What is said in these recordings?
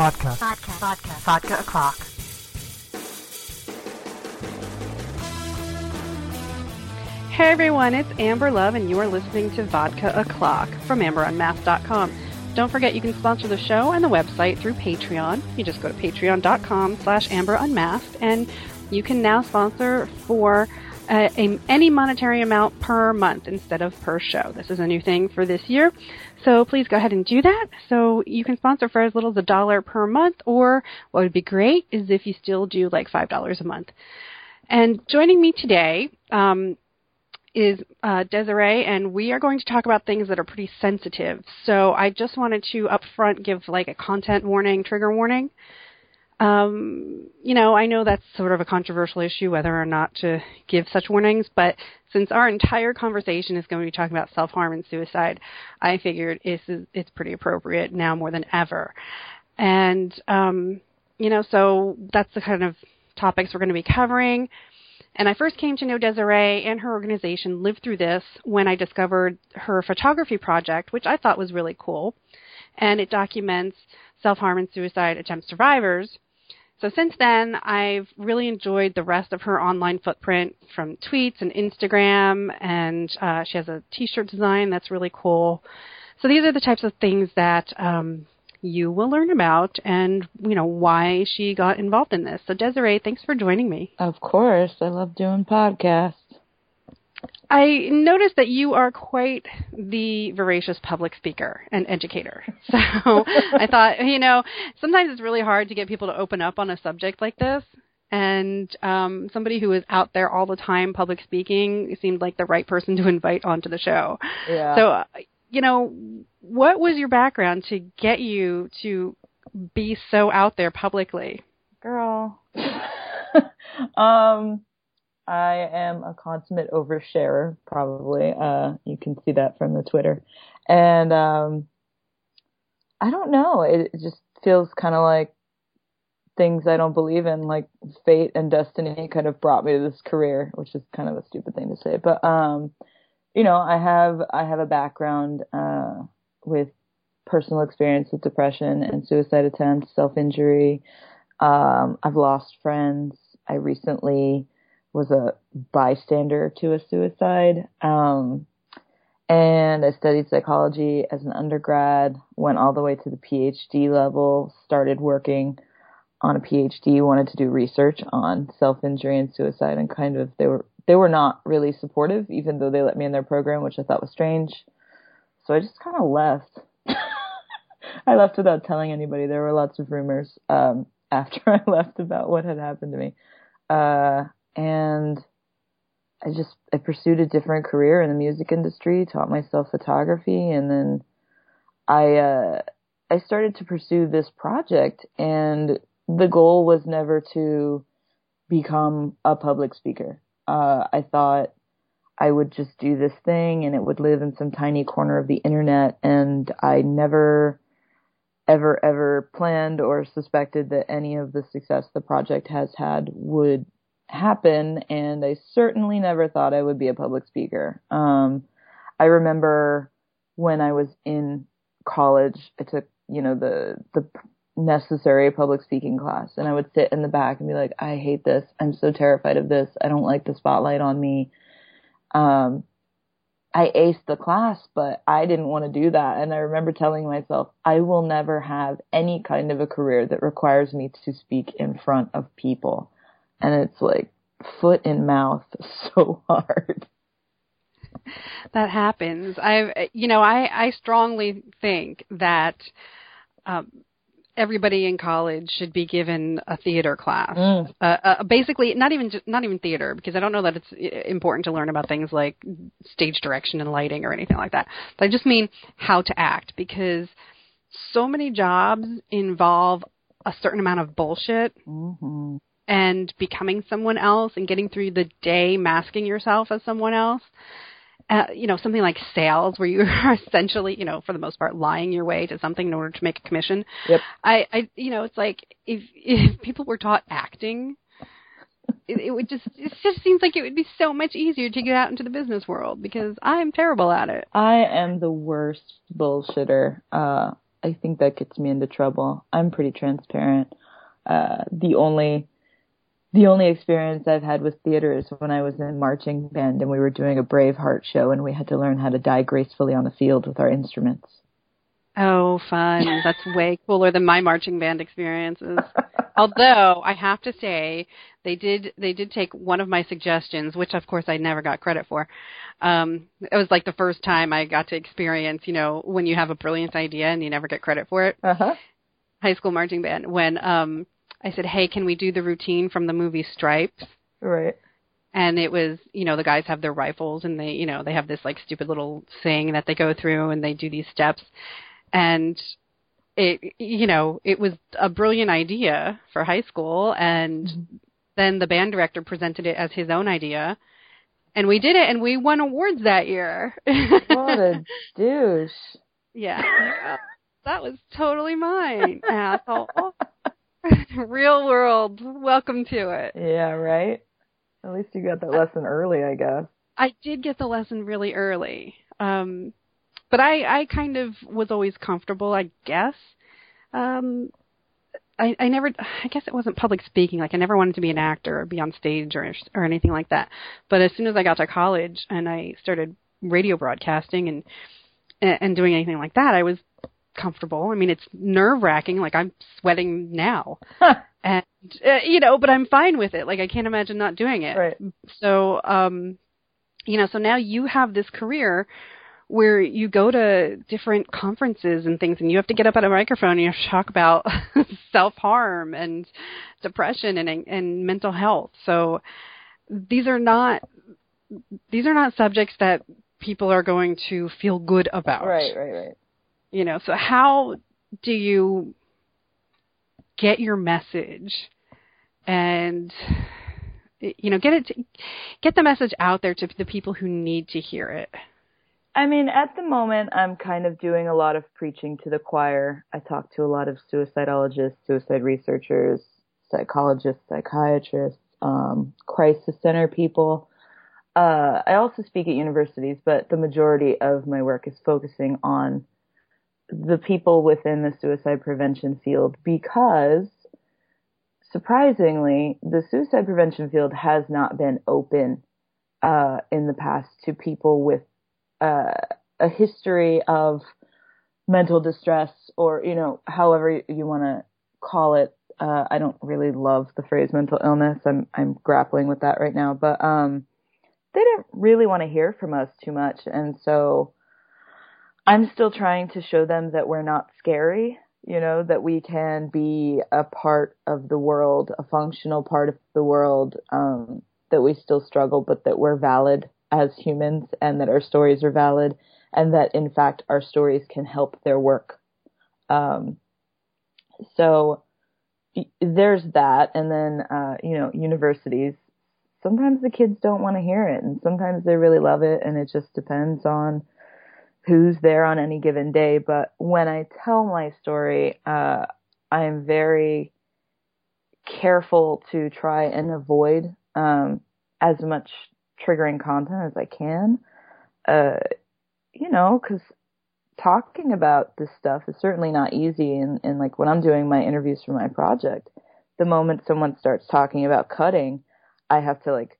Vodka. Vodka. Vodka. Vodka o'clock. Hey everyone, it's Amber Love, and you are listening to Vodka O'Clock from AmberUnmasked.com. Don't forget you can sponsor the show and the website through Patreon. You just go to patreon.com slash amberunmasked, and you can now sponsor for uh, a, any monetary amount per month instead of per show. This is a new thing for this year. So please go ahead and do that. So you can sponsor for as little as a dollar per month, or what would be great is if you still do like $5 a month. And joining me today, um, is uh, Dese'rae, and we are going to talk about things that are pretty sensitive. So I just wanted to upfront give like a content warning, trigger warning. Um, you know, I know that's sort of a controversial issue whether or not to give such warnings, but since our entire conversation is going to be talking about self harm and suicide, I figured it's it's pretty appropriate now more than ever. And um, you know, so that's the kind of topics we're going to be covering. And I first came to know Dese'rae and her organization lived through this when I discovered her photography project, which I thought was really cool. And it documents self harm and suicide attempt survivors. So since then, I've really enjoyed the rest of her online footprint from tweets and Instagram, and uh, she has a T-shirt design that's really cool. So these are the types of things that um, you will learn about and you know why she got involved in this. So Dese'rae, thanks for joining me. Of course, I love doing podcasts. I noticed that you are quite the voracious public speaker and educator. So I thought, you know, sometimes it's really hard to get people to open up on a subject like this. And um, somebody who is out there all the time public speaking seemed like the right person to invite onto the show. Yeah. So, you know, what was your background to get you to be so out there publicly? Girl. um I am a consummate oversharer, probably. Uh you can see that from the Twitter. And um I don't know, it, it just feels kind of like things I don't believe in, like fate and destiny kind of brought me to this career, which is kind of a stupid thing to say. But um you know, I have I have a background uh with personal experience with depression and suicide attempts, self injury. Um, I've lost friends. I recently was a bystander to a suicide. Um, and I studied psychology as an undergrad, went all the way to the PhD level, started working on a PhD, wanted to do research on self injury and suicide and kind of they were they were not really supportive, even though they let me in their program, which I thought was strange. So I just kind of left. I left without telling anybody. There were lots of rumors um, after I left about what had happened to me, uh, and I just I pursued a different career in the music industry, taught myself photography, and then I uh, I started to pursue this project, and the goal was never to become a public speaker. Uh, I thought I would just do this thing and it would live in some tiny corner of the internet and I never ever ever planned or suspected that any of the success the project has had would happen and I certainly never thought I would be a public speaker. Um I remember when I was in college I took, you know, the the necessary public speaking class and I would sit in the back and be like, I hate this. I'm so terrified of this. I don't like the spotlight on me um, I aced the class, but I didn't want to do that. And I remember telling myself, I will never have any kind of a career that requires me to speak in front of people. And it's like foot in mouth so hard. That happens. I, you know, I, I strongly think that, um, everybody in college should be given a theater class. Mm. Uh, uh, basically, not even not even theater, because I don't know that it's uh, important to learn about things like stage direction and lighting or anything like that. But I just mean how to act, because so many jobs involve a certain amount of bullshit. Mm-hmm. And becoming someone else and getting through the day masking yourself as someone else uh, you know, something like sales, where you are essentially, you know, for the most part, lying your way to something in order to make a commission. Yep. I, I, you know, it's like if if people were taught acting, it, it would just it just seems like it would be so much easier to get out into the business world because I'm terrible at it. I am the worst bullshitter. Uh, I think that gets me into trouble. I'm pretty transparent. Uh, the only the only experience I've had with theater is when I was in marching band and we were doing a Braveheart show and we had to learn how to die gracefully on the field with our instruments. Oh, fun. That's way cooler than my marching band experiences. Although I have to say they did they did take one of my suggestions, which of course I never got credit for. Um it was like the first time I got to experience, you know, when you have a brilliant idea and you never get credit for it. Uh-huh. High school marching band when um I said, "Hey, can we do the routine from the movie Stripes?" Right. and it was you know the guys have their rifles and they you know they have this like stupid little thing that they go through and they do these steps and it you know it was a brilliant idea for high school and Mm-hmm. then the band director presented it as his own idea and we did it and we won awards that year What a douche. yeah that was totally mine asshole real world welcome to it Yeah, right? At least you got that lesson early, I guess. I did get the lesson really early. Um but I I kind of was always comfortable, I guess. Um I I never I guess it wasn't public speaking. Like I never wanted to be an actor or be on stage or or anything like that. But as soon as I got to college and I started radio broadcasting and and doing anything like that, I was comfortable. I mean, it's nerve-wracking like I'm sweating now. And uh, you know, but I'm fine with it. Like I can't imagine not doing it. Right. So, um, you know, so now you have this career where you go to different conferences and things, and you have to get up at a microphone and you have to talk about self harm and depression and and mental health. So these are not these are not subjects that people are going to feel good about. Right, right, right. You know, so how do you get your message and you know get it to, get the message out there to the people who need to hear it I mean, at the moment, I'm kind of doing a lot of preaching to the choir. I talk to a lot of suicidologists, suicide researchers, psychologists, psychiatrists, um, crisis center people. Uh, I also speak at universities, but the majority of my work is focusing on the people within the suicide prevention field because surprisingly, the suicide prevention field has not been open uh, in the past to people with uh, a history of mental distress or, you know, however you want to call it. Uh, I don't really love the phrase mental illness. I'm, I'm grappling with that right now, but, um, they didn't really want to hear from us too much. And so I'm still trying to show them that we're not scary, you know, that we can be a part of the world, a functional part of the world, um, that we still struggle, but that we're valid as humans and that our stories are valid and that in fact our stories can help their work. Um, so there's that. And then, uh, you know, universities, sometimes the kids don't want to hear it and sometimes they really love it. And it just depends on who's there on any given day. But when I tell my story, uh, I am very careful to try and avoid, um, as much triggering content as I can. Uh, you know, cause talking about this stuff is certainly not easy. And, and like when I'm doing my interviews for my project, the moment someone starts talking about cutting, I have to like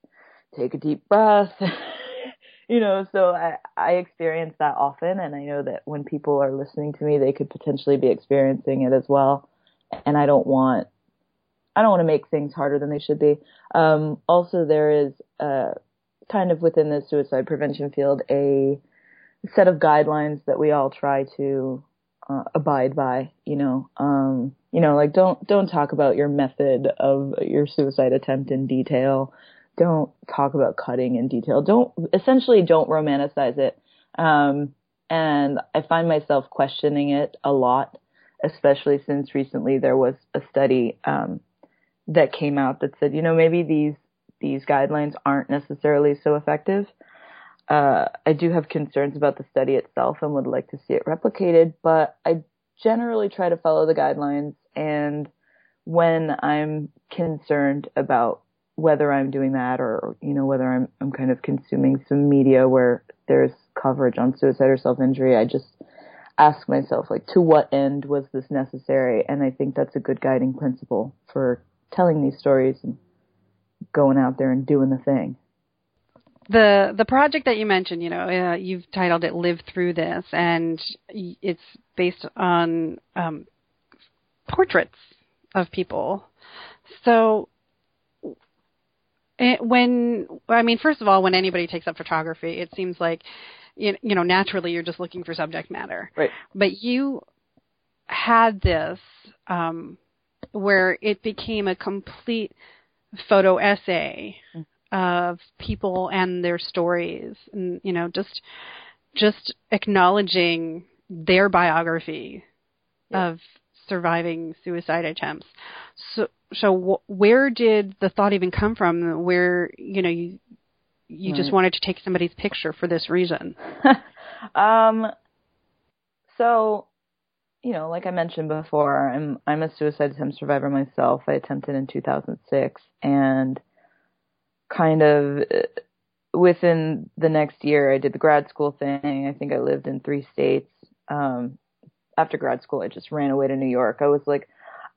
take a deep breath. you know, so I, I experience that often. And I know that when people are listening to me, they could potentially be experiencing it as well. And I don't want, I don't want to make things harder than they should be. Um, also there is, uh, kind of within the suicide prevention field a set of guidelines that we all try to uh, abide by you know um you know like don't don't talk about your method of your suicide attempt in detail don't talk about cutting in detail don't essentially don't romanticize it um and i find myself questioning it a lot especially since recently there was a study um that came out that said you know maybe these these guidelines aren't necessarily so effective. Uh, I do have concerns about the study itself and would like to see it replicated, but I generally try to follow the guidelines. And when I'm concerned about whether I'm doing that or, you know, whether I'm, I'm kind of consuming some media where there's coverage on suicide or self-injury, I just, ask myself like to what end was this necessary? And i think that's a good guiding principle for telling these stories and going out there and doing the thing. The the project that you mentioned you know uh, you've titled it live through this and it's based on um, portraits of people. So eh, when i mean first of all when anybody takes up photography it seems like you know naturally you're just looking for subject matter. Right. But you had this um, where it became a complete photo essay mm. of people and their stories, and you know just just acknowledging their biography yeah. of surviving suicide attempts. So, so where did the thought even come from? Where you know you you right. just wanted to take somebody's picture for this reason? um, so, you know, like I mentioned before, I'm I'm a suicide attempt survivor myself. I attempted in 2006, and kind of uh, within the next year, I did the grad school thing. I think I lived in three states. Um, after grad school, I just ran away to New York. I was like,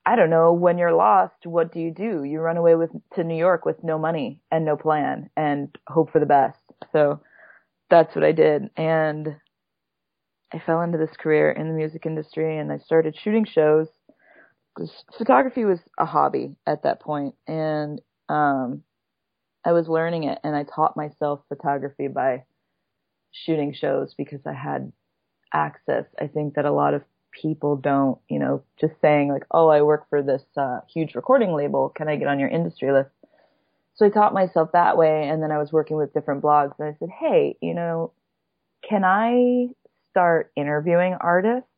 I don't know, when you're lost, what do you do? You run away with to New York with no money and no plan and hope for the best. So that's what I did. And I fell into this career in the music industry and I started shooting shows photography was a hobby at that point and um I was learning it and I taught myself photography by shooting shows because I had access. I think that a lot of people don't, you know, just saying like, oh, I work for this uh, huge recording label. Can I get on your industry list? So I taught myself that way. And then I was working with different blogs and I said, hey, you know, can I start interviewing artists?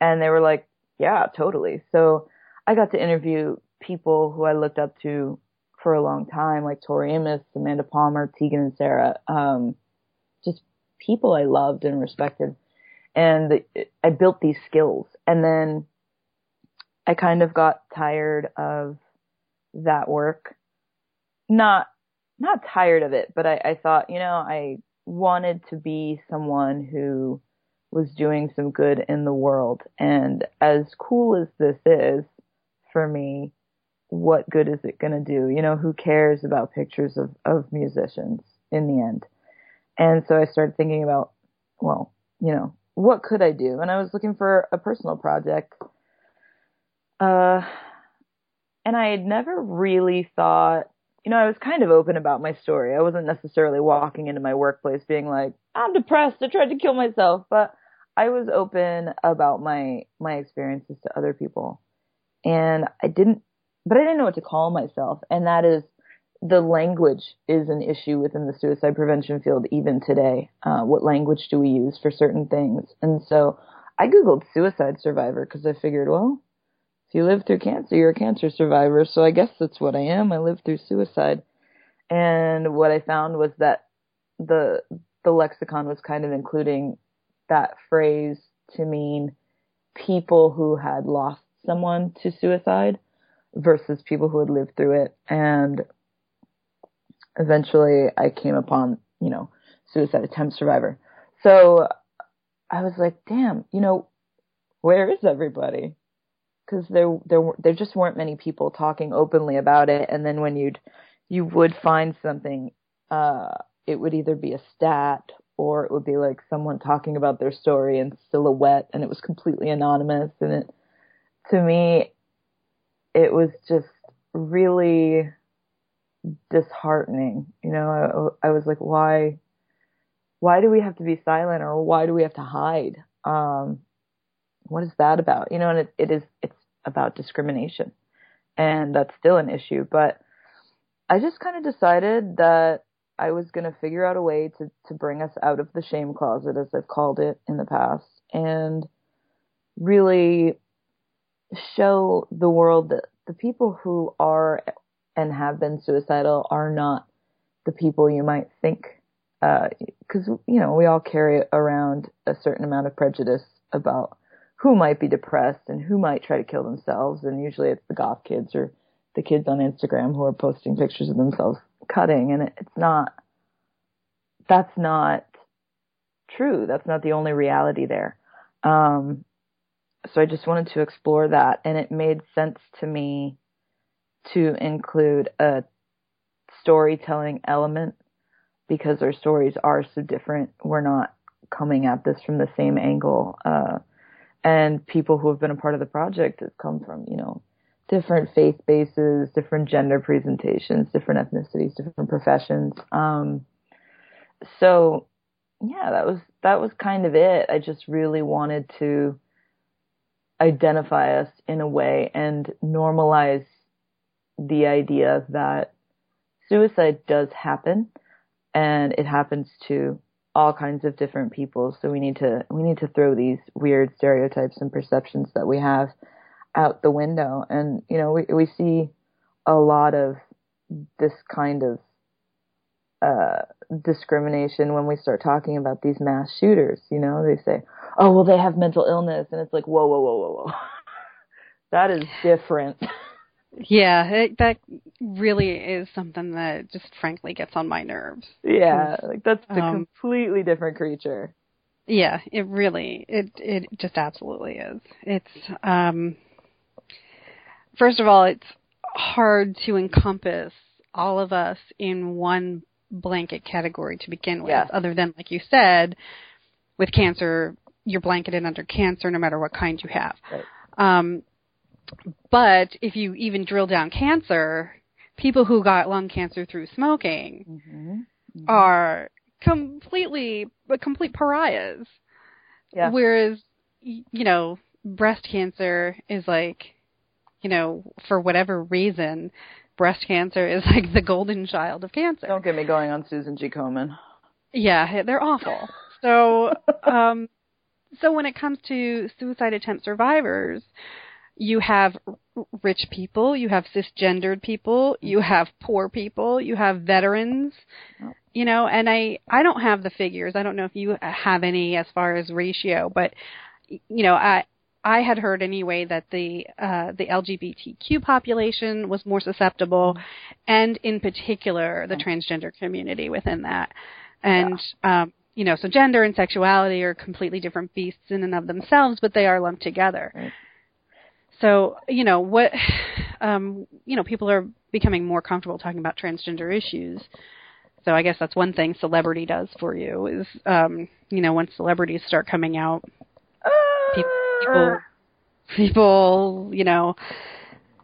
And they were like, yeah, totally. So I got to interview people who I looked up to for a long time, like Tori Amos, Amanda Palmer, Tegan and Sara, um, just people I loved and respected and I built these skills. And then I kind of got tired of that work. Not, not tired of it, but I, I thought, you know, I wanted to be someone who was doing some good in the world. And as cool as this is for me, what good is it going to do? You know, who cares about pictures of, of musicians in the end? And so I started thinking about, well, you know, what could I do? And I was looking for a personal project. Uh, and I had never really thought, you know, I was kind of open about my story. I wasn't necessarily walking into my workplace being like, I'm depressed. I tried to kill myself, but I was open about my, my experiences to other people. And I didn't, but I didn't know what to call myself. And that is the language is an issue within the suicide prevention field even today. Uh, what language do we use for certain things? And so I Googled suicide survivor because I figured, well, if you live through cancer, you're a cancer survivor. So I guess that's what I am. I lived through suicide. And what I found was that the, the lexicon was kind of including that phrase to mean people who had lost someone to suicide versus people who had lived through it. And eventually I came upon, you know, suicide attempt survivor. So I was like, damn, you know, where is everybody? Because there, there, there just weren't many people talking openly about it. And then when you'd, you would find something, uh, it would either be a stat or it would be like someone talking about their story in silhouette and it was completely anonymous. And it, to me, it was just really disheartening. You know, I, I was like, why, why do we have to be silent or why do we have to hide? Um, what is that about? You know, and it, it is, it's about discrimination and that's still an issue, but I just kind of decided that I was going to figure out a way to, to bring us out of the shame closet, as I've called it in the past, and really show the world that the people who are and have been suicidal are not the people you might think. Because, uh, you know, we all carry around a certain amount of prejudice about who might be depressed and who might try to kill themselves. And usually it's the goth kids or the kids on Instagram who are posting pictures of themselves cutting. And it, it's not, that's not true. That's not the only reality there. Um, so I just wanted to explore that, and it made sense to me to include a storytelling element because our stories are so different. We're not coming at this from the same angle. Uh, and people who have been a part of the project have come from, you know, different faith bases, different gender presentations, different ethnicities, different professions. Um, so yeah, that was that was kind of it. I just really wanted to identify us in a way and normalize the idea that suicide does happen and it happens to all kinds of different people. So we need to we need to throw these weird stereotypes and perceptions that we have out the window. And you know, we we see a lot of this kind of uh, discrimination when we start talking about these mass shooters. You know, they say, "Oh, well, they have mental illness," and it's like, "Whoa, whoa, whoa, whoa, whoa." that is different. Yeah, it, that really is something that just frankly gets on my nerves. Yeah, like that's a um, completely different creature. Yeah, it really it it just absolutely is. It's um first of all, it's hard to encompass all of us in one blanket category to begin with, Yes. other than like you said, with cancer, you're blanketed under cancer no matter what kind you have. Right. Um, but if you even drill down cancer, people who got lung cancer through smoking Mm-hmm. are completely complete pariahs. Yeah. Whereas, you know, breast cancer is like, you know, for whatever reason, breast cancer is like the golden child of cancer. Don't get me going on Susan G. Komen. Yeah, they're awful. So, um, so when it comes to suicide attempt survivors, you have rich people, you have cisgendered people, you have poor people, you have veterans, you know, and I, I don't have the figures. I don't know if you have any as far as ratio, but, you know, I, I had heard anyway that the uh, the LGBTQ population was more susceptible, and in particular the transgender community within that. And um, you know, so gender and sexuality are completely different beasts in and of themselves, but they are lumped together. Right. So you know what, um, you know, people are becoming more comfortable talking about transgender issues. So I guess that's one thing celebrity does for you is, um, you know, once celebrities start coming out, people, people, people, you know,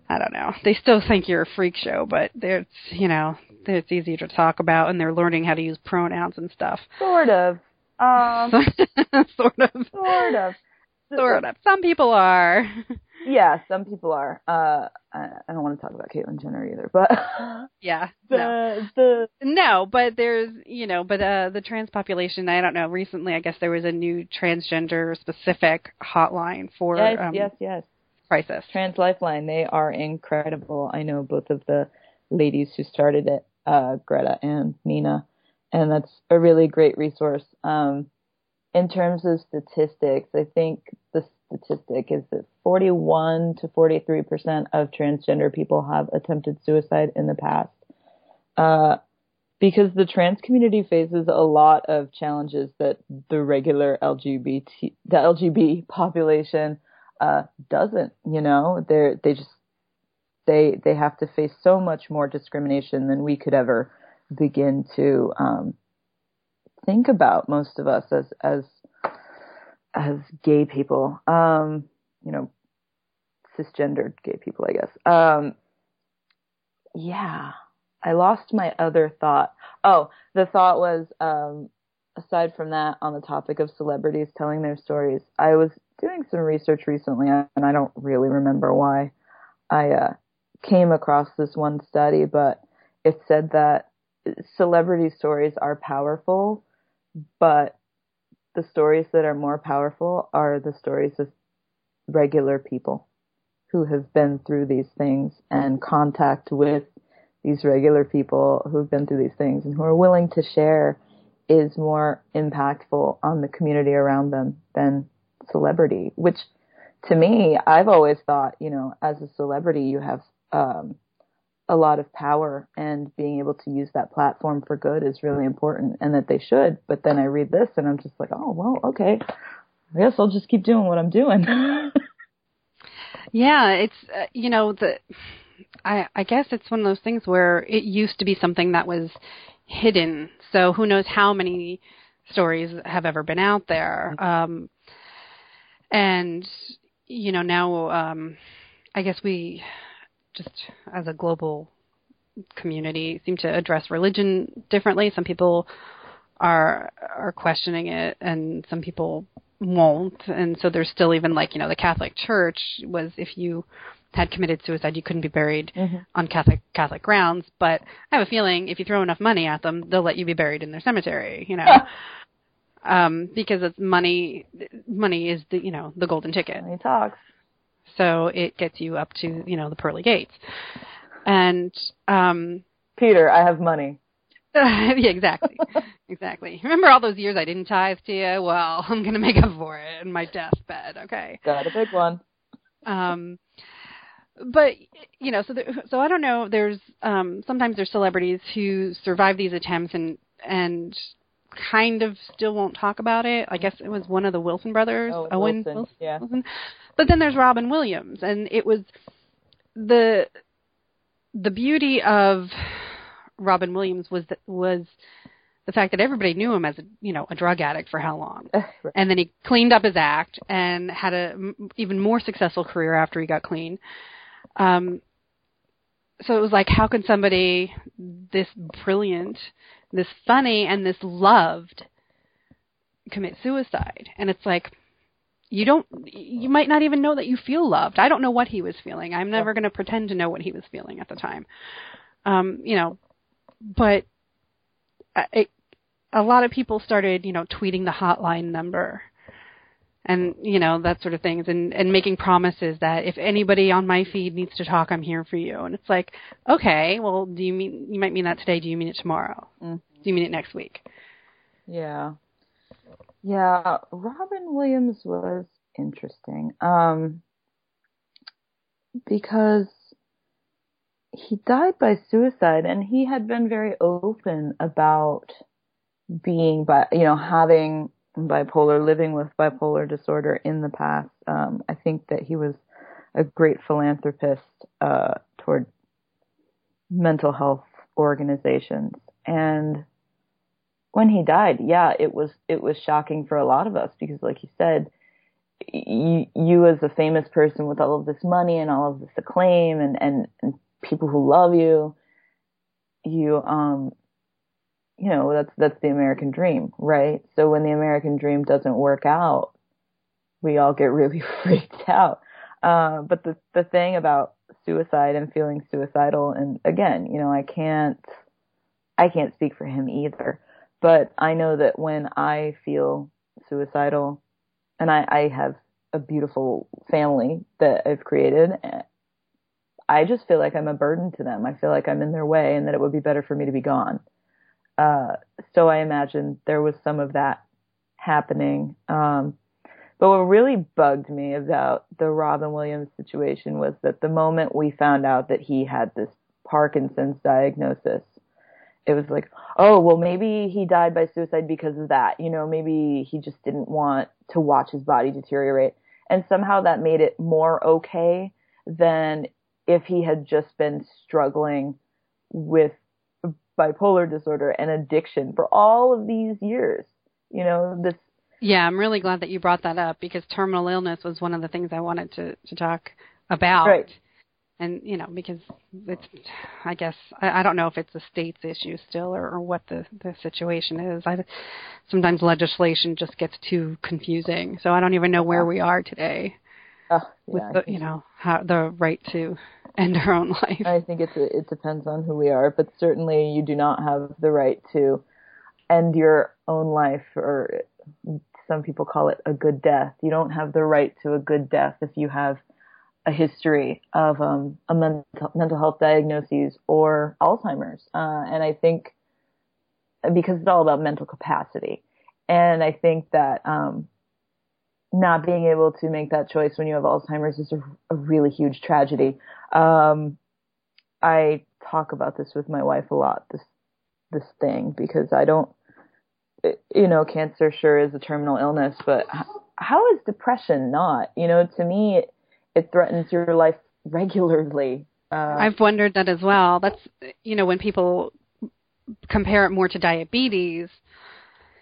I don't know. They still think you're a freak show, but it's, you know, it's easier to talk about, and they're learning how to use pronouns and stuff. Sort of. Um, sort of. sort of. Sort of. Some people are. Yeah, some people are. Uh, I, I don't want to talk about Caitlyn Jenner either, but Yeah. No. the the No, but there's, you know, but uh the trans population, I don't know, recently I guess there was a new transgender specific hotline for yes, um yes, yes. crisis. Trans Lifeline, they are incredible. I know both of the ladies who started it, uh, Greta and Nina, and that's a really great resource. Um, in terms of statistics, I think the statistic is that 41 to 43 percent of transgender people have attempted suicide in the past. Uh, because the trans community faces a lot of challenges that the regular LGBT, the LGB population, uh, doesn't, you know, they're, they just, they, they have to face so much more discrimination than we could ever begin to, um, think about most of us as, as, as gay people, um, you know, cisgendered gay people, I guess. Um, yeah, I lost my other thought. Oh, the thought was, um, aside from that, on the topic of celebrities telling their stories, I was doing some research recently, and I don't really remember why I uh, came across this one study, but it said that celebrity stories are powerful, but the stories that are more powerful are the stories of regular people who have been through these things and contact with these regular people who've been through these things and who are willing to share is more impactful on the community around them than celebrity, which to me, I've always thought, you know, as a celebrity, you have um, a lot of power and being able to use that platform for good is really important and that they should. But then I read this and I'm just like, oh, well, okay. I guess I'll just keep doing what I'm doing. yeah, it's uh, you know the I I guess it's one of those things where it used to be something that was hidden. So who knows how many stories have ever been out there. Um and you know now um I guess we just as a global community seem to address religion differently. Some people are are questioning it and some people won't. And so there's still even like you know the catholic church was if you had committed suicide you couldn't be buried mm-hmm. on catholic catholic grounds. But i have a feeling if you throw enough money at them they'll let you be buried in their cemetery you know? Um because it's money money is the you know the golden ticket. Money talks so it gets you up to you know the pearly gates and um peter i have money yeah, exactly. exactly. Remember all those years I didn't tithe to you? Well, I'm going to make up for it in my deathbed, okay? Got a big one. Um but you know, so there, so I don't know, there's um sometimes there's celebrities who survive these attempts and and kind of still won't talk about it. I guess it was one of the Wilson brothers, oh, Owen Wilson. Wilson, yeah. Wilson. But then there's Robin Williams and it was the the beauty of Robin Williams was that was the fact that everybody knew him as a you know a drug addict for how long, right. and then he cleaned up his act and had a m- even more successful career after he got clean. Um, so it was like, how can somebody this brilliant, this funny, and this loved commit suicide? And it's like, you don't, you might not even know that you feel loved. I don't know what he was feeling. I'm never going to pretend to know what he was feeling at the time. Um, you know, but it, a lot of people started, you know, tweeting the hotline number and you know that sort of things and and making promises that if anybody on my feed needs to talk i'm here for you and it's like okay well do you mean you might mean that today do you mean it tomorrow mm-hmm. do you mean it next week yeah yeah robin williams was interesting um because he died by suicide and he had been very open about being by you know having bipolar, living with bipolar disorder in the past. Um, I think that he was a great philanthropist uh, toward mental health organizations. And when he died, yeah, it was it was shocking for a lot of us because, like you said, you, you as a famous person with all of this money and all of this acclaim and, and, and people who love you, you um you know, that's that's the American dream, right? So when the American dream doesn't work out, we all get really freaked out. Uh, but the the thing about suicide and feeling suicidal, and again, you know, I can't I can't speak for him either, but I know that when I feel suicidal, and I, I have a beautiful family that I've created. I just feel like I'm a burden to them. I feel like I'm in their way and that it would be better for me to be gone. Uh, so I imagine there was some of that happening. Um, but what really bugged me about the Robin Williams situation was that the moment we found out that he had this Parkinson's diagnosis, it was like, oh, well, maybe he died by suicide because of that. You know, maybe he just didn't want to watch his body deteriorate. And somehow that made it more okay than if he had just been struggling with bipolar disorder and addiction for all of these years. You know, this. Yeah, I'm really glad that you brought that up because terminal illness was one of the things I wanted to to talk about. Right. And you know, because it's, I guess I, I don't know if it's a state's issue still or, or what the the situation is. I sometimes legislation just gets too confusing, so I don't even know where we are today uh, with the you know how, the right to end our own life. I think it's a, it depends on who we are, but certainly you do not have the right to end your own life, or some people call it a good death. You don't have the right to a good death if you have a history of um, a mental mental health diagnoses or Alzheimer's, uh, and I think because it's all about mental capacity, and I think that um, not being able to make that choice when you have Alzheimer's is a, a really huge tragedy. Um, I talk about this with my wife a lot, this, this thing, because I don't, you know, cancer sure is a terminal illness, but how is depression not? You know, to me, it, it threatens your life regularly. Uh, I've wondered that as well. That's you know when people compare it more to diabetes.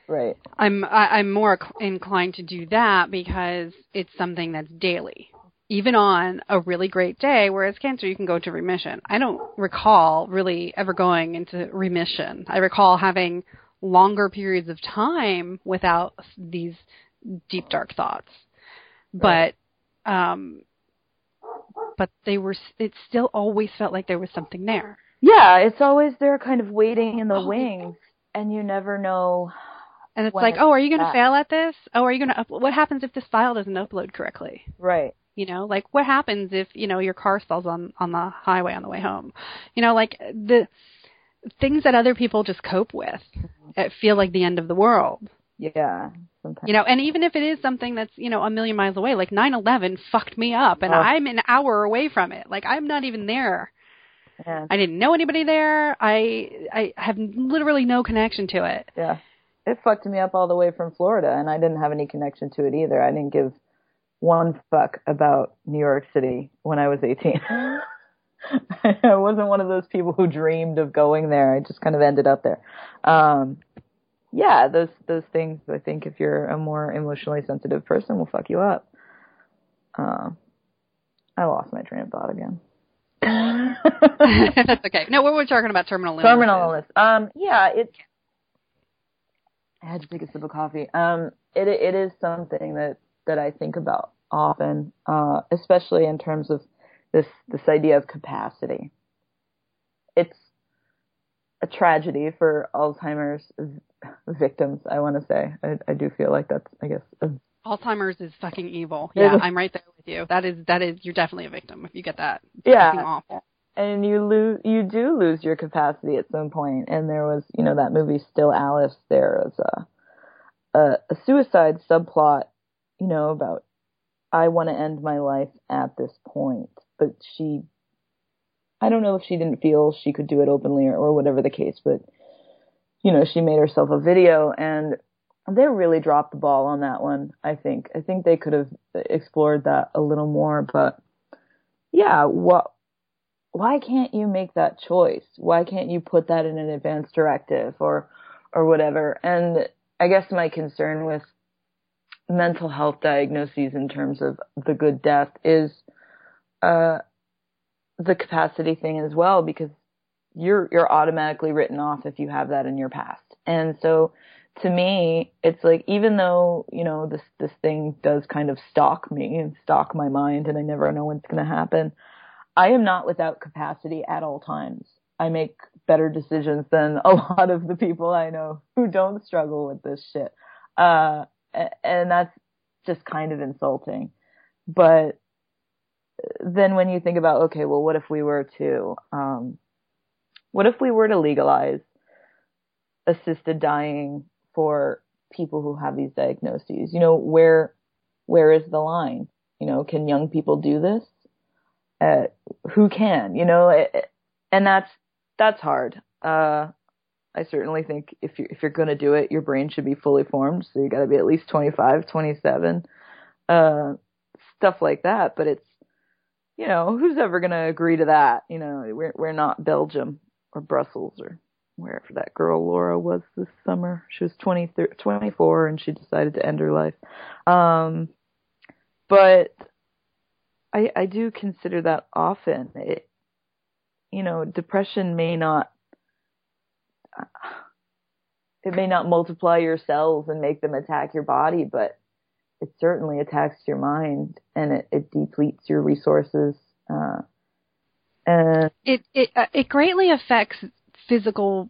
right. I'm I, I'm more inclined to do that because it's something that's daily. Even on a really great day, whereas cancer you can go to remission. I don't recall really ever going into remission. I recall having longer periods of time without these deep dark thoughts. But um but they were it still always felt like there was something there. Yeah, it's always there, kind of waiting in the Oh, wings, and you never know. And it's like, it's "Oh, are you going to fail at this? Oh, are you going to up- what happens if this file doesn't upload correctly?" Right. You know, like what happens if, you know, your car stalls on on the highway on the way home? You know, like the things that other people just cope with mm-hmm. that feel like the end of the world. Yeah. Sometimes. You know, and even if it is something that's, you know, a million miles away, like 9/11 fucked me up and Oh. I'm an hour away from it. Like I'm not even there. Yeah. I didn't know anybody there. I I have literally no connection to it. Yeah. It fucked me up all the way from Florida, and I didn't have any connection to it either. I didn't give one fuck about New York City when I was 18. I wasn't one of those people who dreamed of going there. I just kind of ended up there. Um, yeah, those those things. I think if you're a more emotionally sensitive person, will fuck you up. Um, I lost my train of thought again. That's okay. No, we were talking about terminal illness. Terminal illness. Um, yeah, it's. I had to take a sip of coffee. Um, it it is something that that I think about often, uh, especially in terms of this this idea of capacity. It's a tragedy for Alzheimer's victims. I want to say. I, I do feel like that's. I guess. Alzheimer's is fucking evil. Yeah. I'm right there with you. That is that is you're definitely a victim if you get that. It's Yeah. and you lose you do lose your capacity at some point. point and there was you know that movie still alice there was a a, a suicide subplot you know about i want to end my life at this point but she i don't know if she didn't feel she could do it openly or, or whatever the case but you know she made herself a video and they really dropped the ball on that one i think i think they could have explored that a little more but yeah what why can't you make that choice? Why can't you put that in an advance directive or or whatever? And I guess my concern with mental health diagnoses in terms of the good death is uh the capacity thing as well because you're you're automatically written off if you have that in your past. And so to me, it's like even though, you know, this this thing does kind of stalk me and stalk my mind and I never know when it's gonna happen. I am not without capacity at all times. I make better decisions than a lot of the people I know who don't struggle with this shit. Uh, and that's just kind of insulting. But then when you think about, okay, well, what if we were to, um, what if we were to legalize assisted dying for people who have these diagnoses? You know, where, where is the line? You know, can young people do this? uh, who can, you know, it, it- and that's that's hard. Uh, I certainly think if you if you're going to do it, your brain should be fully formed, so you got to be at least 25, 27, uh, stuff like that. But it's, you know, who's ever going to agree to that? You know, we're we're not Belgium or Brussels or wherever that girl Laura was this summer. She was 20, 24 and she decided to end her life. Um, but I, I do consider that often. It, you know, depression may not, it may not multiply your cells and make them attack your body, but it certainly attacks your mind and it, it depletes your resources. Uh, and It it uh, it greatly affects physical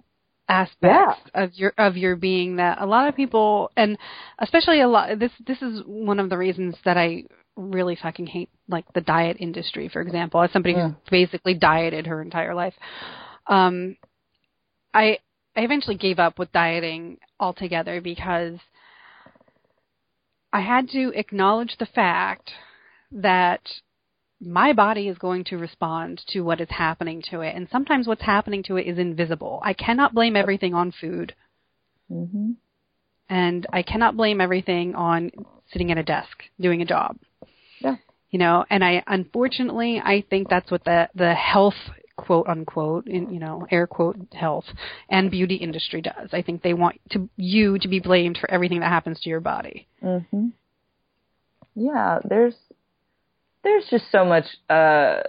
aspects of your of your being that a lot of people and especially a lot this this is one of the reasons that I really fucking hate like the diet industry for example as somebody Yeah. who basically dieted her entire life um I I eventually gave up with dieting altogether because I had to acknowledge the fact that my body is going to respond to what is happening to it. And sometimes what's happening to it is invisible. I cannot blame everything on food. hmm And I cannot blame everything on sitting at a desk doing a job. Yeah. You know, and I unfortunately I think that's what the the health quote unquote in you know air quote health and beauty industry does. I think they want to you to be blamed for everything that happens to your body. Mhm. Yeah, there's there's just so much uh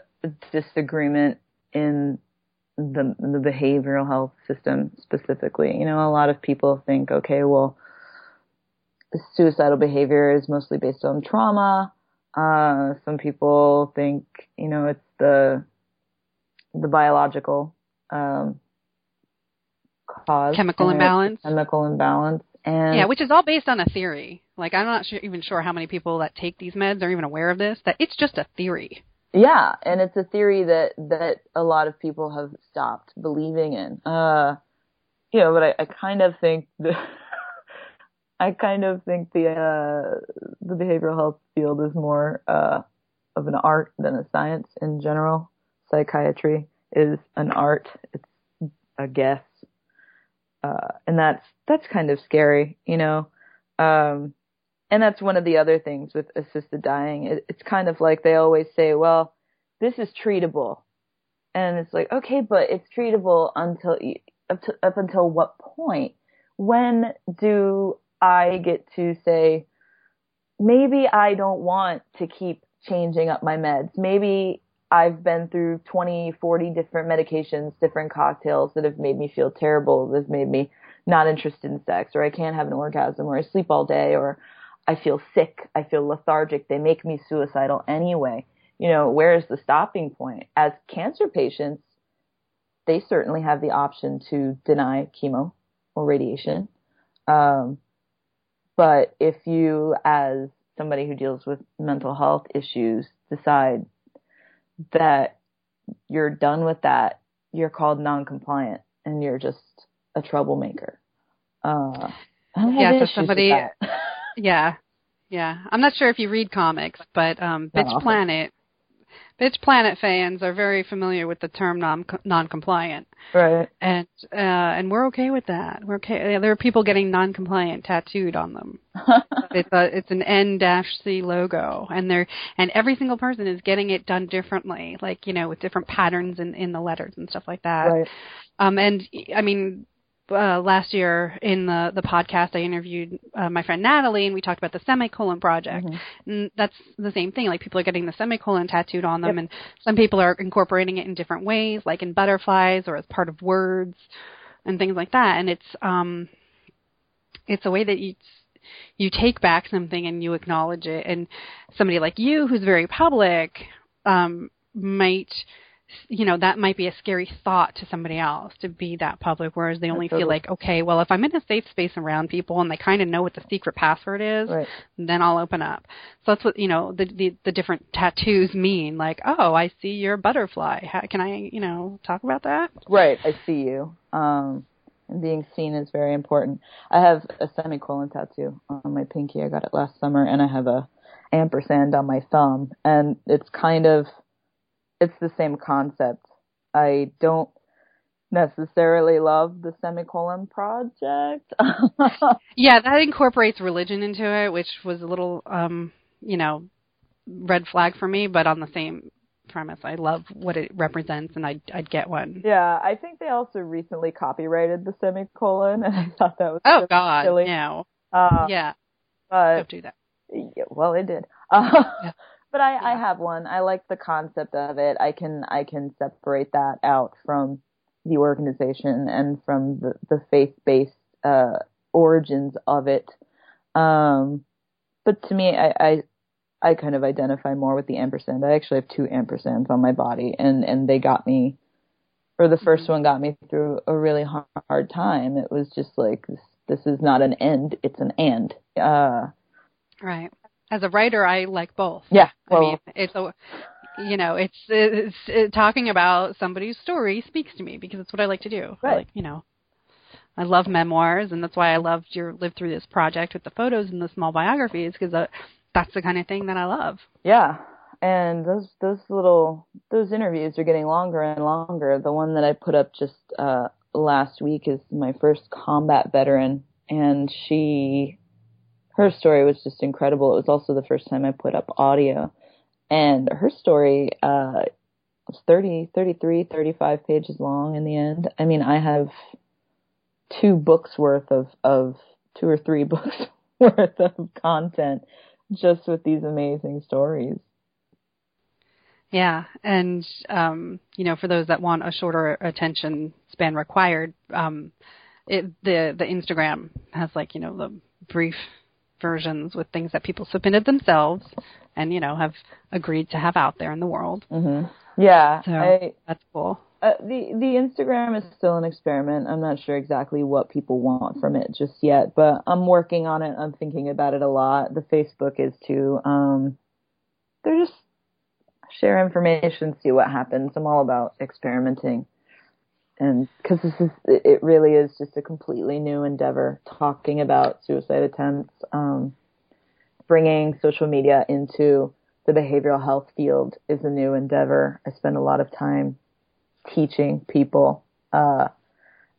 disagreement in the the behavioral health system specifically. You know, a lot of people think, okay, well, suicidal behavior is mostly based on trauma. Uh, some people think, you know, it's the the biological um, cause, Chemical imbalance. chemical imbalance, and Yeah, which is all based on a theory. Like I'm not sure, even sure how many people that take these meds are even aware of this. That it's just a theory. Yeah, and it's a theory that that a lot of people have stopped believing in. Uh, you know, but I, I kind of think the I kind of think the uh, the behavioral health field is more uh, of an art than a science in general. Psychiatry is an art; it's a guess, uh, and that's that's kind of scary, you know. Um, and that's one of the other things with assisted dying. It, it's kind of like they always say, well, this is treatable. And it's like, okay, but it's treatable until, up, to, up until what point? When do I get to say, maybe I don't want to keep changing up my meds. Maybe I've been through 20, 40 different medications, different cocktails that have made me feel terrible, that have made me not interested in sex, or I can't have an orgasm, or I sleep all day, or I feel sick, I feel lethargic, they make me suicidal anyway. You know, where is the stopping point? As cancer patients, they certainly have the option to deny chemo or radiation. Um, but if you, as somebody who deals with mental health issues, decide that you're done with that, you're called non-compliant and you're just a troublemaker. Uh, I don't have Yeah, so somebody- Yeah, yeah. I'm not sure if you read comics, but um, Bitch Planet, Bitch Planet fans are very familiar with the term non non-compliant, right. and uh, and we're okay with that. We're okay. There are people getting non-compliant tattooed on them. it's a it's an N dash C logo, and they're and every single person is getting it done differently, like you know with different patterns in in the letters and stuff like that. right. Um, and I mean, uh, last year in the the podcast, I interviewed uh, my friend Natalie, and we talked about the semicolon project. Mhm. And that's the same thing. Like people are getting the semicolon tattooed on them, Yep. and some people are incorporating it in different ways, like in butterflies or as part of words and things like that. And it's um, it's a way that you you take back something and you acknowledge it. And somebody like you, who's very public, um, might you know that might be a scary thought to somebody else to be that public whereas they only feel like okay well if i'm in a safe space around people and they kind of know what the secret password is Right. then i'll open up so that's what you know the the, the different tattoos mean like oh i see you're a butterfly How, can i you know talk about that Right, I see you. Um, and being seen is very important. I have a semicolon tattoo on my pinky. I got it last summer, and I have a ampersand on my thumb, and it's kind of it's the same concept. I don't necessarily love the semicolon project. yeah that incorporates religion into it which was a little um you know red flag for me but on the same premise i love what it represents and i'd i'd get one yeah, I think they also recently copyrighted the semicolon, and I thought that was oh god silly. no Uh, yeah but don't do that Yeah, well, it did. Uh, Yeah. But I, I have one. I like the concept of it. I can I can separate that out from the organization and from the, the faith based uh, origins of it. Um, but to me, I, I I kind of identify more with the ampersand. I actually have two ampersands on my body, and and they got me, or the 1st one got me through a really hard, hard time. It was just like this, this is not an end; it's an and. Uh, right as a writer i like both yeah. I mean, it's a, you know, it's, it's it, talking about somebody's story speaks to me because it's what I like to do. Right. like, you know, I love memoirs, and that's why I loved your live through this project with the photos and the small biographies because uh, that's the kind of thing that I love. Yeah. And those those little those interviews are getting longer and longer. The one that I put up just uh last week is my first combat veteran and she her story was just incredible. It was also the first time I put up audio, and her story uh, was 30, 33, 35 pages long in the end. I mean, I have two books worth of of two or three books worth of content just with these amazing stories. Yeah, and um, you know, for those that want a shorter attention span required, um, it, the the Instagram has like you know the brief versions with things that people submitted themselves and you know have agreed to have out there in the world. Mm-hmm. Yeah, so I, that's cool. Uh, the the Instagram is still an experiment. I'm not sure exactly what people want from it just yet, but I'm working on it. I'm thinking about it a lot. The Facebook is too. Um, they're just share information, see what happens. I'm all about experimenting, and because this is it really is just a completely new endeavor. Talking about suicide attempts, um, bringing social media into the behavioral health field is a new endeavor. I spend a lot of time teaching people uh,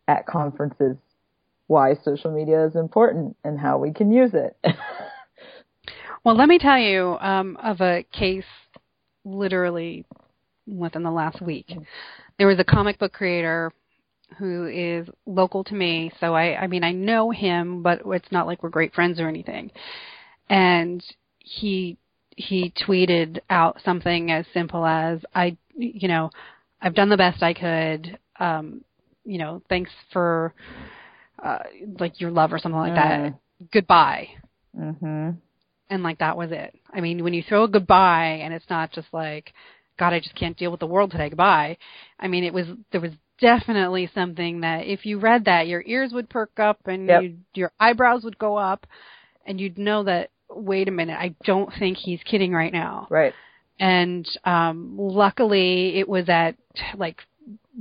at conferences why social media is important and how we can use it. well, let me tell you um, of a case literally within the last week. There was a comic book creator who is local to me, so I I mean I know him, but it's not like we're great friends or anything. And he he tweeted out something as simple as I you know I've done the best I could. Um, you know, thanks for uh, like your love or something like mm. that. Goodbye. Mhm. And like that was it. I mean, when you throw a goodbye and it's not just like, God, I just can't deal with the world today. Goodbye. I mean, it was there was definitely something that if you read that, your ears would perk up and yep. your eyebrows would go up, and you'd know that. Wait a minute, I don't think he's kidding right now. Right and um luckily it was at like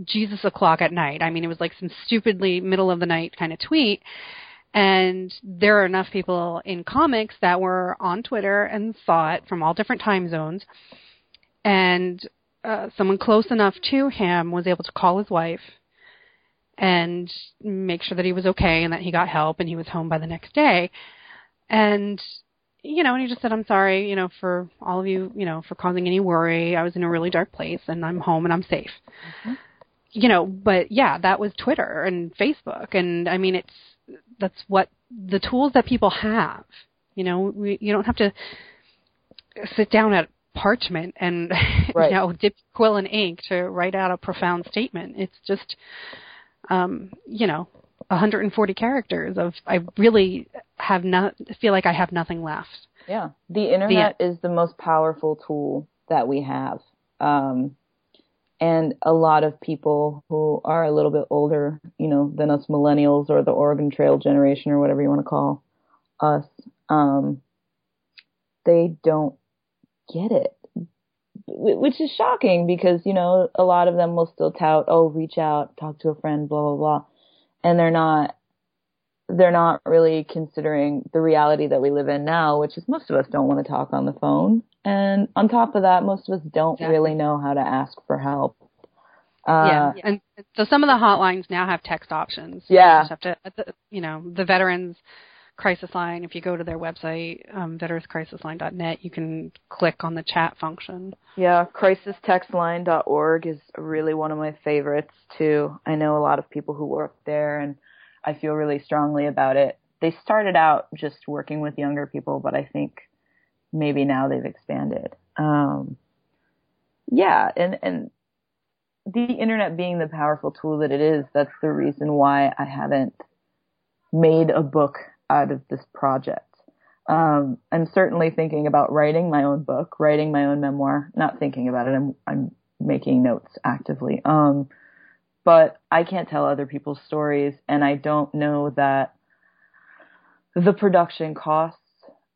Jesus o'clock at night. I mean, it was like some stupidly middle of the night kind of tweet. And there are enough people in comics that were on Twitter and saw it from all different time zones. And uh, someone close enough to him was able to call his wife and make sure that he was okay and that he got help and he was home by the next day. And you know, and he just said, I'm sorry, you know, for all of you, you know, for causing any worry. I was in a really dark place and I'm home and I'm safe. Mm-hmm. You know, but yeah, that was Twitter and Facebook. And I mean, it's, that's what the tools that people have. You know, we, you don't have to sit down at parchment and, right. you know, dip quill and ink to write out a profound statement. It's just, um, you know, 140 characters of I really have not feel like I have nothing left. Yeah, the internet the, is the most powerful tool that we have, um, and a lot of people who are a little bit older, you know, than us millennials or the Oregon Trail generation or whatever you want to call us, um, they don't get it which is shocking because you know a lot of them will still tout, oh, reach out, talk to a friend, blah blah blah and they're not they're not really considering the reality that we live in now, which is most of us don't want to talk on the phone. And on top of that, most of us don't exactly. really know how to ask for help. Uh, yeah, and so some of the hotlines now have text options. Yeah, you have to, you know, the veterans crisis line. If you go to their website, um, you can click on the chat function. Yeah, crisistextline.org is really one of my favorites too. I know a lot of people who work there, and I feel really strongly about it. They started out just working with younger people, but I think maybe now they've expanded. Um, yeah, and and the internet being the powerful tool that it is, that's the reason why I haven't made a book out of this project. Um, I'm certainly thinking about writing my own book, writing my own memoir. Not thinking about it. I'm I'm making notes actively. Um, but I can't tell other people's stories, and I don't know that the production costs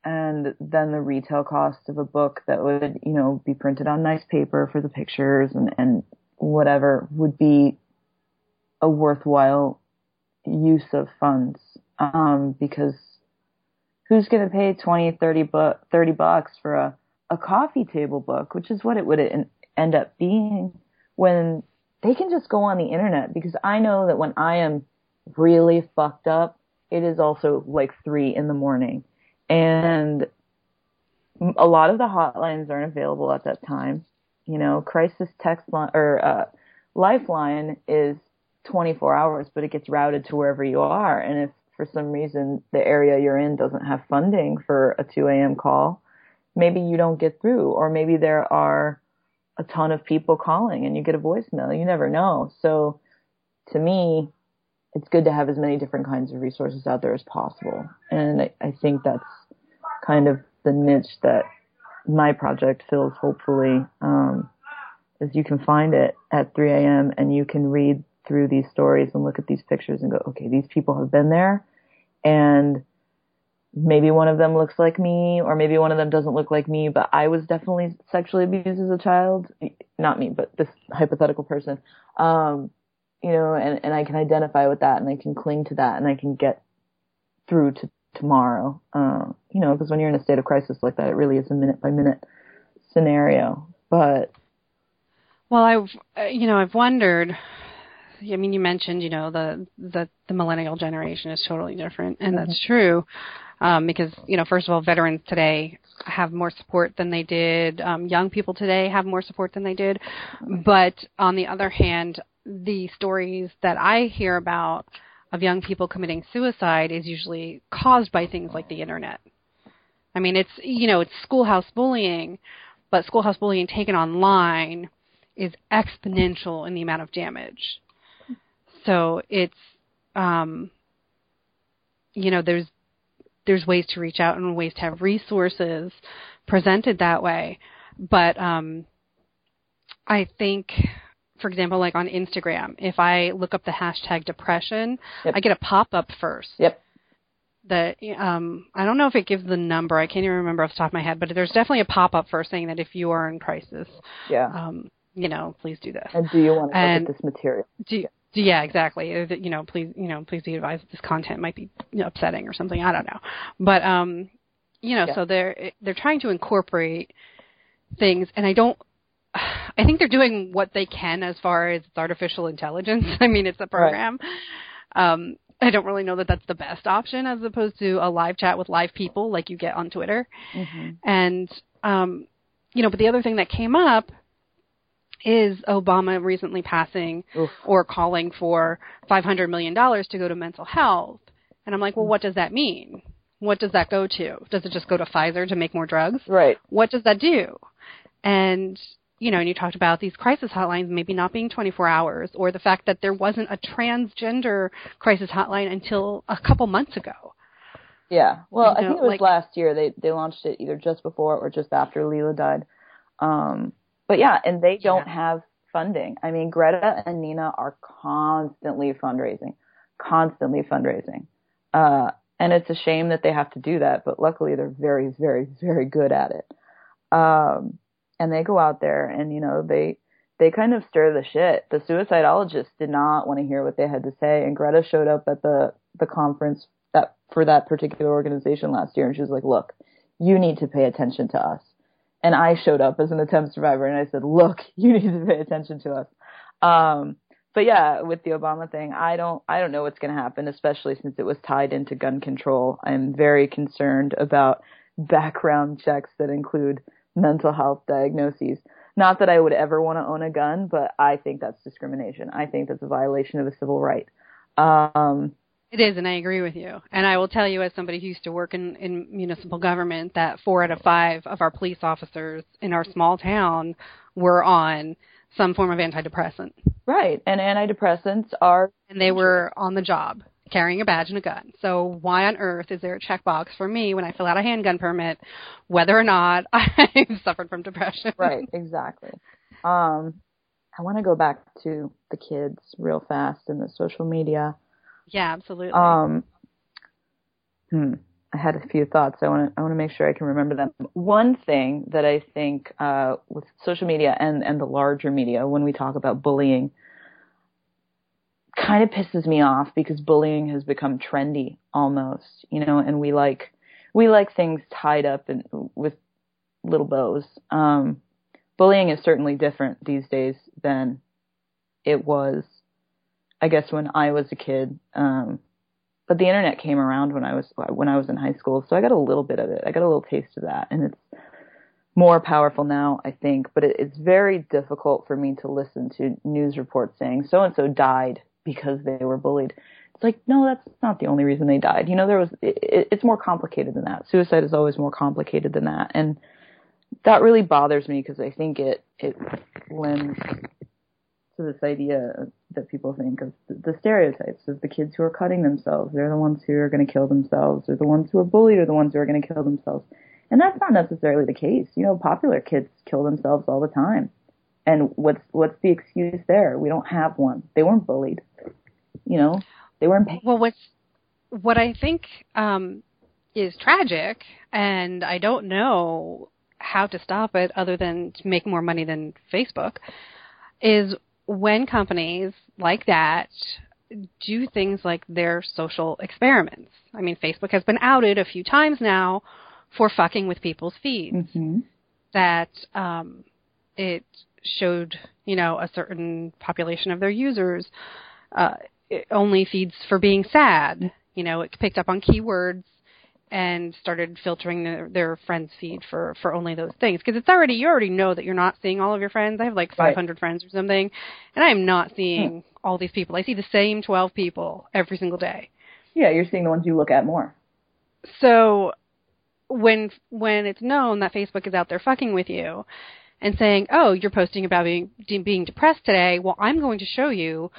and then the retail cost of a book that would, you know, be printed on nice paper for the pictures and, and whatever would be a worthwhile use of funds um, because who's going to pay 20, 30, bu- 30 bucks for a, a coffee table book, which is what it would end up being when they can just go on the internet because I know that when I am really fucked up, it is also like three in the morning and a lot of the hotlines aren't available at that time. You know, crisis text line or uh, lifeline is 24 hours, but it gets routed to wherever you are. And if for some reason the area you're in doesn't have funding for a 2 a.m. call, maybe you don't get through, or maybe there are a ton of people calling and you get a voicemail. You never know. So to me, it's good to have as many different kinds of resources out there as possible. And I, I think that's kind of the niche that my project fills, hopefully, um, is you can find it at 3 a.m. and you can read through these stories and look at these pictures and go, okay, these people have been there and maybe one of them looks like me or maybe one of them doesn't look like me, but I was definitely sexually abused as a child. Not me, but this hypothetical person. Um, you know, and, and I can identify with that and I can cling to that and I can get through to tomorrow. Uh, you know, because when you're in a state of crisis like that, it really is a minute by minute scenario. But well, I've uh, you know I've wondered. I mean, you mentioned you know the the the millennial generation is totally different, and mm-hmm. that's true. Um, because you know, first of all, veterans today have more support than they did. Um, young people today have more support than they did. But on the other hand, the stories that I hear about of young people committing suicide is usually caused by things like the internet. I mean, it's you know, it's schoolhouse bullying, but schoolhouse bullying taken online is exponential in the amount of damage. So it's um you know, there's there's ways to reach out and ways to have resources presented that way. But um I think for example, like on Instagram, if I look up the hashtag depression, yep. I get a pop up first. Yep. That um, I don't know if it gives the number. I can't even remember off the top of my head, but there's definitely a pop up first saying that if you are in crisis, yeah, um, you know, please do this. And do you want to and look at this material? Do, yeah. Yeah, exactly. You know, please, you know, please be advised that this content might be upsetting or something. I don't know, but um, you know, yeah. so they're they're trying to incorporate things, and I don't I think they're doing what they can as far as artificial intelligence. I mean, it's a program. Right. Um, I don't really know that that's the best option as opposed to a live chat with live people like you get on Twitter. Mm-hmm. And, um, you know, but the other thing that came up is Obama recently passing Oof. or calling for $500 million to go to mental health. And I'm like, well, what does that mean? What does that go to? Does it just go to Pfizer to make more drugs? Right. What does that do? And you know, and you talked about these crisis hotlines maybe not being 24 hours, or the fact that there wasn't a transgender crisis hotline until a couple months ago. Yeah, well, you know, I think it was like, last year they they launched it either just before or just after Leelah died. Um, but yeah, and they don't yeah. have funding. I mean, Greta and Nina are constantly fundraising, constantly fundraising. Uh, and it's a shame that they have to do that, but luckily they're very, very, very good at it. Um, and they go out there and you know they they kind of stir the shit. The suicidologists did not want to hear what they had to say, and Greta showed up at the the conference that for that particular organization last year, and she was like, "Look, you need to pay attention to us." And I showed up as an attempt survivor, and I said, "Look, you need to pay attention to us." Um, but yeah, with the Obama thing, I don't I don't know what's going to happen, especially since it was tied into gun control. I'm very concerned about background checks that include mental health diagnoses. Not that I would ever want to own a gun, but I think that's discrimination. I think that's a violation of a civil right. Um, it is, and I agree with you. And I will tell you, as somebody who used to work in, in municipal government, that four out of five of our police officers in our small town were on some form of antidepressant. Right, and antidepressants are. And they were on the job carrying a badge and a gun. So why on earth is there a checkbox for me when I fill out a handgun permit, whether or not I've suffered from depression? Right, exactly. Um, I want to go back to the kids real fast and the social media. Yeah, absolutely. Um, hmm. I had a few thoughts. I want to I want to make sure I can remember them. One thing that I think uh, with social media and and the larger media when we talk about bullying kind of pisses me off because bullying has become trendy almost, you know, and we like we like things tied up in, with little bows. Um, bullying is certainly different these days than it was, I guess, when I was a kid. Um, but the internet came around when I was when I was in high school, so I got a little bit of it. I got a little taste of that, and it's more powerful now, I think. But it, it's very difficult for me to listen to news reports saying so and so died because they were bullied. It's like no, that's not the only reason they died. You know, there was it, it's more complicated than that. Suicide is always more complicated than that, and that really bothers me because I think it it lends to this idea that people think of the stereotypes of the kids who are cutting themselves. They're the ones who are going to kill themselves, or the ones who are bullied are the ones who are going to kill themselves. And that's not necessarily the case. You know, popular kids kill themselves all the time. And what's what's the excuse there? We don't have one. They weren't bullied. You know, they weren't. Well, what's what I think um, is tragic, and I don't know how to stop it other than to make more money than Facebook, is when companies like that do things like their social experiments. I mean, Facebook has been outed a few times now for fucking with people's feeds. Mm-hmm. That um, it showed, you know, a certain population of their users uh, only feeds for being sad. You know, it picked up on keywords and started filtering their, their friends feed for for only those things because it's already you already know that you're not seeing all of your friends. I have like 500 right. friends or something, and I am not seeing hmm. all these people. I see the same 12 people every single day. Yeah, you're seeing the ones you look at more. So when when it's known that Facebook is out there fucking with you and saying, "Oh, you're posting about being being depressed today," well, I'm going to show you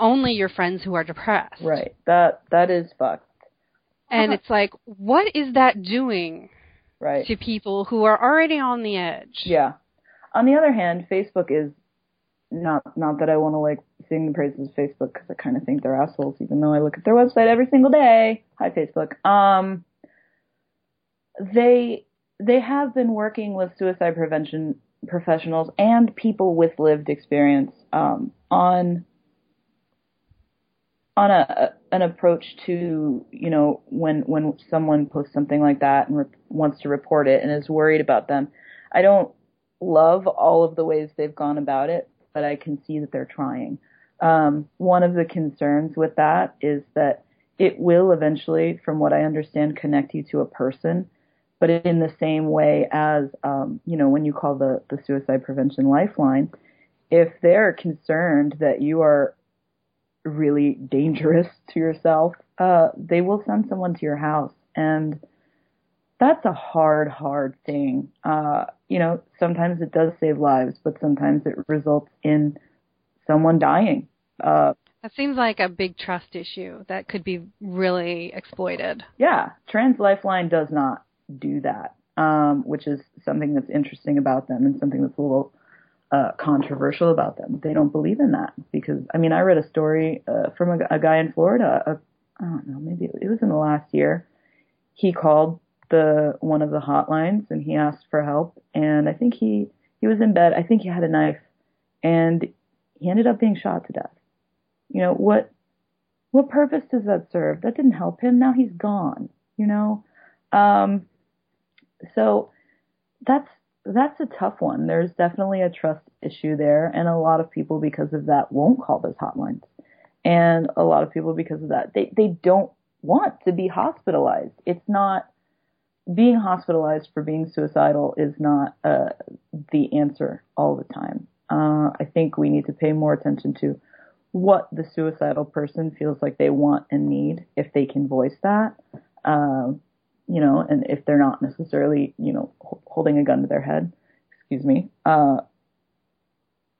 only your friends who are depressed. Right. That that is fucked. And uh-huh. it's like, what is that doing right. to people who are already on the edge? Yeah. On the other hand, Facebook is not not that I want to like sing the praises of Facebook because I kind of think they're assholes, even though I look at their website every single day. Hi, Facebook. Um, they they have been working with suicide prevention professionals and people with lived experience um, on on a an approach to you know when when someone posts something like that and re- wants to report it and is worried about them. I don't love all of the ways they've gone about it, but I can see that they're trying. Um, one of the concerns with that is that it will eventually, from what I understand, connect you to a person, but in the same way as um, you know when you call the the suicide prevention lifeline, if they're concerned that you are really dangerous to yourself, uh, they will send someone to your house. And that's a hard, hard thing. Uh, you know, sometimes it does save lives, but sometimes it results in someone dying. Uh, that seems like a big trust issue that could be really exploited. Yeah, Trans Lifeline does not do that, um, which is something that's interesting about them and something that's a little uh, controversial about them. They don't believe in that because I mean I read a story uh, from a, a guy in Florida. I don't know, maybe it was in the last year. He called the one of the hotlines and he asked for help, and I think he he was in bed. I think he had a knife, and he ended up being shot to death. You know what? What purpose does that serve? That didn't help him. Now he's gone. You know, um, so that's that's a tough one. There's definitely a trust issue there, and a lot of people because of that won't call those hotlines, and a lot of people because of that they they don't want to be hospitalized. It's not being hospitalized for being suicidal is not uh, the answer all the time. Uh, I think we need to pay more attention to what the suicidal person feels like they want and need if they can voice that. Uh, you know, and if they're not necessarily, you know, holding a gun to their head, excuse me, uh,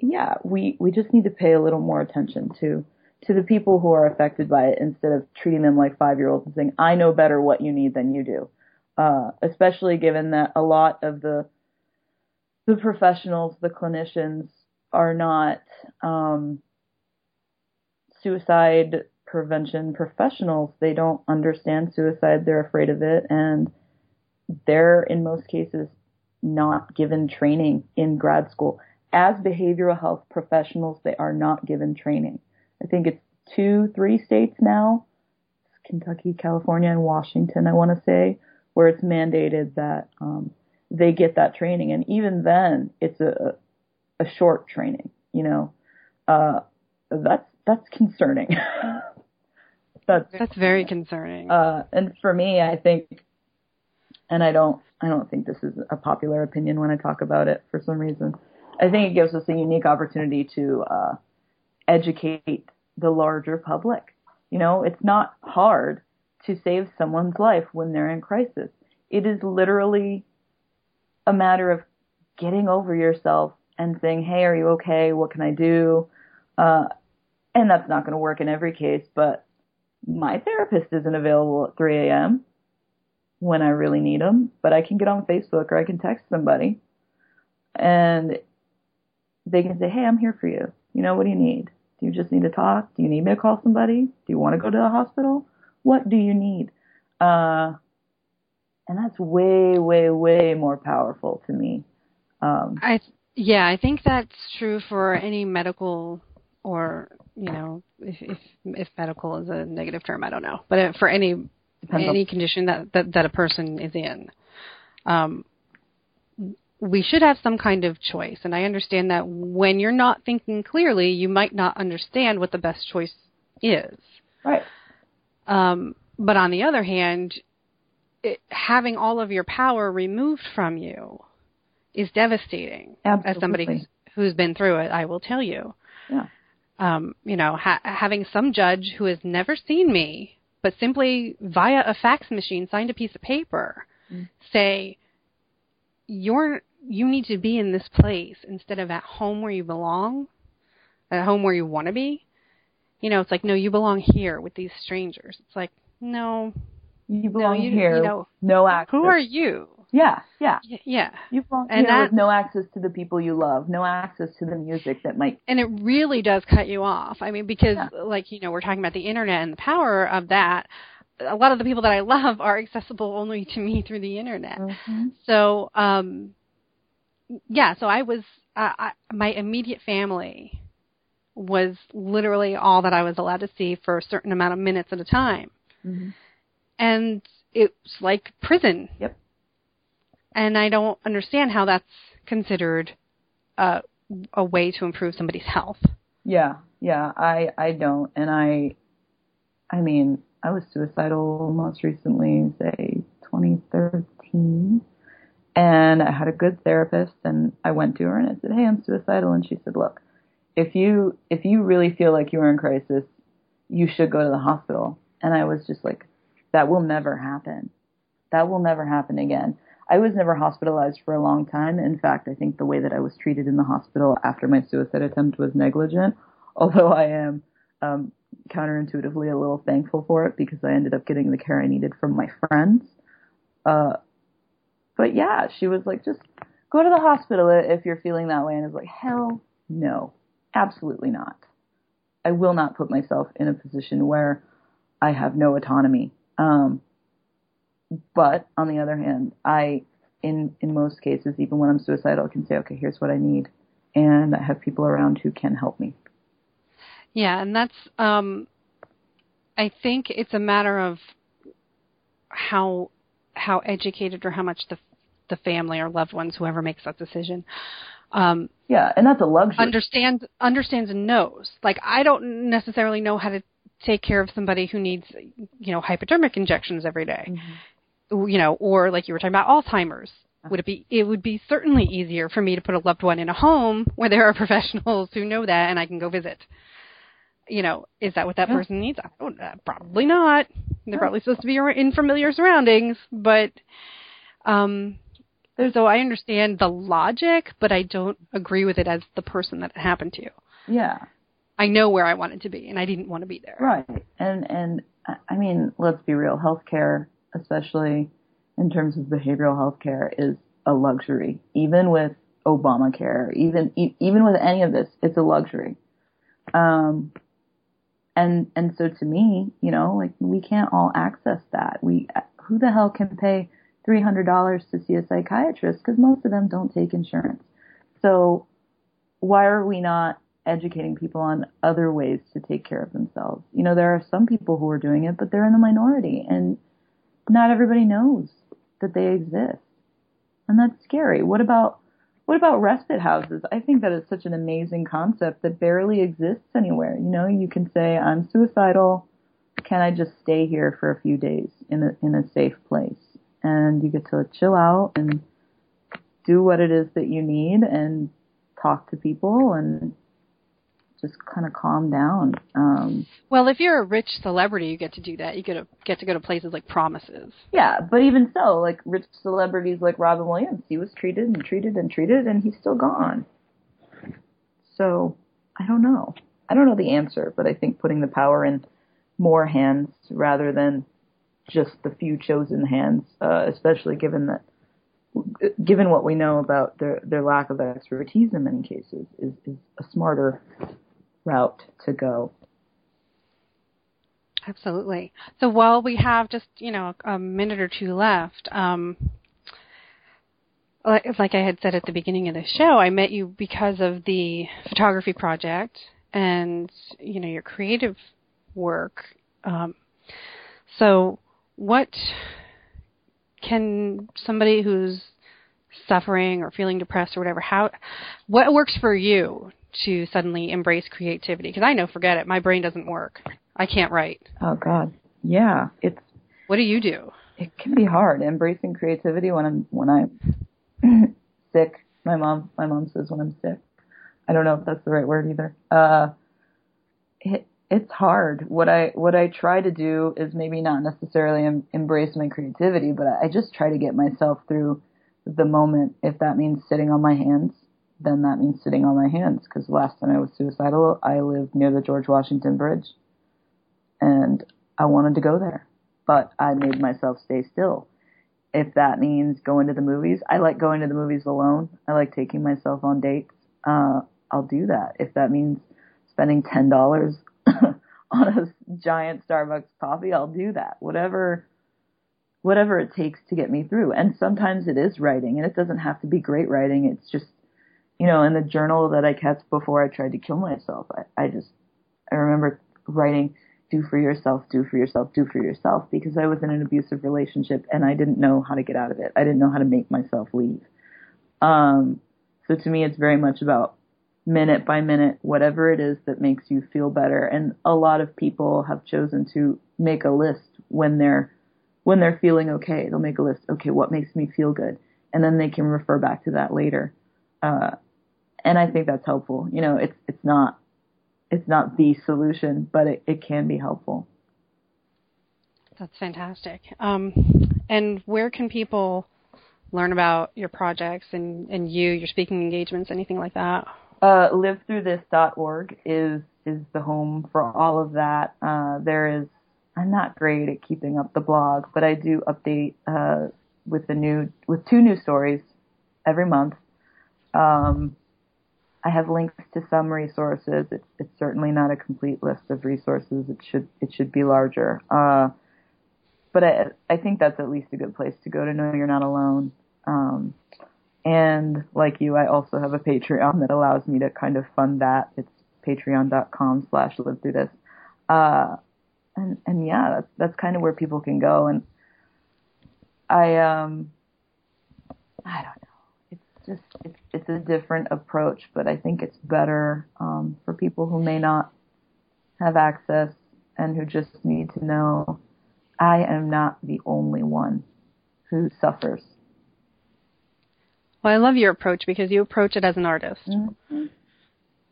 yeah, we, we just need to pay a little more attention to, to the people who are affected by it instead of treating them like five year olds and saying, I know better what you need than you do. Uh, especially given that a lot of the, the professionals, the clinicians are not, um, suicide prevention professionals, they don't understand suicide, they're afraid of it, and they're in most cases not given training in grad school. As behavioral health professionals, they are not given training. I think it's two, three states now, Kentucky, California, and Washington, I want to say, where it's mandated that um, they get that training. And even then, it's a, a short training, you know. Uh, that's that's concerning. that's That's very concerning. uh, and for me, I think, and I don't, I don't think this is a popular opinion when I talk about it for some reason. I think it gives us a unique opportunity to uh, educate the larger public. You know, it's not hard to save someone's life when they're in crisis. It is literally a matter of getting over yourself and saying, "Hey, are you okay? What can I do?" Uh, and that's not going to work in every case, but my therapist isn't available at 3 a.m. when I really need them, but I can get on Facebook or I can text somebody and they can say, Hey, I'm here for you. You know, what do you need? Do you just need to talk? Do you need me to call somebody? Do you want to go to the hospital? What do you need? Uh, and that's way, way, way more powerful to me. Um, I yeah, I think that's true for any medical or you know if if, if medical is a negative term, I don't know, but for any Depends any condition that, that that a person is in, um, we should have some kind of choice. And I understand that when you're not thinking clearly, you might not understand what the best choice is. right. Um, but on the other hand, it, having all of your power removed from you is devastating. Absolutely. As somebody who's, who's been through it, I will tell you. Yeah. Um, you know, ha- having some judge who has never seen me, but simply via a fax machine signed a piece of paper, Mm. say, "You're you need to be in this place instead of at home where you belong, at home where you want to be." You know, it's like, no, you belong here with these strangers. It's like, no, You belong you- here. you know, no access. who are you? Yeah, yeah. Yeah. You belong And that- with no access to the people you love, no access to the music that might. and it really does cut you off. I mean, because Yeah. like you know, we're talking about the internet and the power of that. A lot of the people that I love are accessible only to me through the internet. So, um, yeah. So I was, uh, I, my immediate family was literally all that I was allowed to see for a certain amount of minutes at a time, Mhm. and it's like prison. Yep. And I don't understand how that's considered a a way to improve somebody's health. Yeah, yeah. I I don't, and I, I mean, I was suicidal most recently, say 2013, and I had a good therapist, and I went to her and I said, "Hey, I'm suicidal," and she said, "Look, if you if you really feel like you are in crisis, you should go to the hospital." And I was just like, "That will never happen. That will never happen again." I was never hospitalized for a long time. In fact, I think the way that I was treated in the hospital after my suicide attempt was negligent, although I am um, counterintuitively a little thankful for it because I ended up getting the care I needed from my friends. Uh, but yeah, she was like, just go to the hospital if you're feeling that way. And I was like, hell no, absolutely not. I will not put myself in a position where I have no autonomy. Um, but on the other hand, I, in, in most cases, even when I'm suicidal, can say, okay, here's what I need. And I have people around who can help me. Yeah, and that's um I think it's a matter of how how educated or how much the the family or loved ones, whoever makes that decision, um, Yeah, and that's a luxury. understands understands and knows. Like I don't necessarily know how to take care of somebody who needs, you know, hypodermic injections every day. You know, or like you were talking about Alzheimer's. Would it be? It would be certainly easier for me to put a loved one in a home where there are professionals who know that, and I can go visit. You know, is that what that Yeah. person needs? I don't. Uh, probably not. They're Yeah. probably supposed to be in familiar surroundings, but um, so I understand the logic, but I don't agree with it as the person that it happened to. yeah, I know where I wanted to be, and I didn't want to be there. right. And and I- I mean, let's be real. Healthcare, especially in terms of behavioral healthcare, is a luxury. Even with Obamacare, even e- even with any of this, it's a luxury. Um, and and so to me, you know, like we can't all access that. We who the hell can pay three hundred dollars to see a psychiatrist? Because most of them don't take insurance. So why are we not educating people on other ways to take care of themselves? You know, there are some people who are doing it, but they're in the minority, and not everybody knows that they exist, and that's scary. What about what about respite houses? I think that is such an amazing concept that barely exists anywhere. You know, you can say, I'm suicidal. can I just stay here for a few days in a in a safe place? And you get to chill out and do what it is that you need and talk to people and just kind of calm down. Um, well, if you're a rich celebrity, you get to do that. You get to get to go to places like Promises. Yeah, but even so, like rich celebrities like Robin Williams, he was treated and treated and treated, and he's still gone. So I don't know. I don't know the answer, but I think putting the power in more hands rather than just the few chosen hands, uh, especially given that given what we know about their their lack of expertise in many cases, is, is a smarter route to go. Absolutely. So while we have just you know a minute or two left, um, like I had said at the beginning of the show, I met you because of the photography project and you know your creative work. Um, so, what can somebody who's suffering or feeling depressed or whatever how what works for you to suddenly embrace creativity. Because i know forget it my brain doesn't work. I can't write. Oh god. Yeah it's what do you do? It can be hard embracing creativity when i'm when i'm sick. My mom my mom says when i'm sick. I don't know if that's the right word either. Uh it it's hard. What I what I try to do is maybe not necessarily em- embrace my creativity, but I just try to get myself through the moment. If that means sitting on my hands, then that means sitting on my hands. Because last time I was suicidal, I lived near the George Washington Bridge, and I wanted to go there, but I made myself stay still. If that means going to the movies, I like going to the movies alone. I like taking myself on dates. Uh, I'll do that. If that means spending ten dollars on a giant Starbucks coffee, I'll do that. Whatever whatever it takes to get me through. And sometimes it is writing and it doesn't have to be great writing. It's just you know, in the journal that I kept before I tried to kill myself, I, I just I remember writing do for yourself, do for yourself, do for yourself because I was in an abusive relationship and I didn't know how to get out of it. I didn't know how to make myself leave. Um so to me it's very much about minute by minute, whatever it is that makes you feel better. And a lot of people have chosen to make a list when they're when they're feeling okay. They'll make a list. Okay, what makes me feel good, and then they can refer back to that later. Uh, and I think that's helpful. You know, it's it's not it's not the solution, but it, it can be helpful. That's fantastic. Um, and where can people learn about your projects and, and you, your speaking engagements, anything like that? Uh, livethroughthis.org is is the home for all of that. Uh, there is I'm not great at keeping up the blog, but I do update uh, with the new with two new stories every month. Um, I have links to some resources. It's, it's certainly not a complete list of resources. It should it should be larger. Uh, but I I think that's at least a good place to go to know you're not alone. Um, and like you, I also have a Patreon that allows me to kind of fund that. It's patreon.com slash live through this. Uh, and, and yeah, that's, that's kind of where people can go. And I, um, I don't know. It's just, it's, it's a different approach, but I think it's better, um, for people who may not have access and who just need to know I am not the only one who suffers well, I love your approach because you approach it as an artist. Mm-hmm.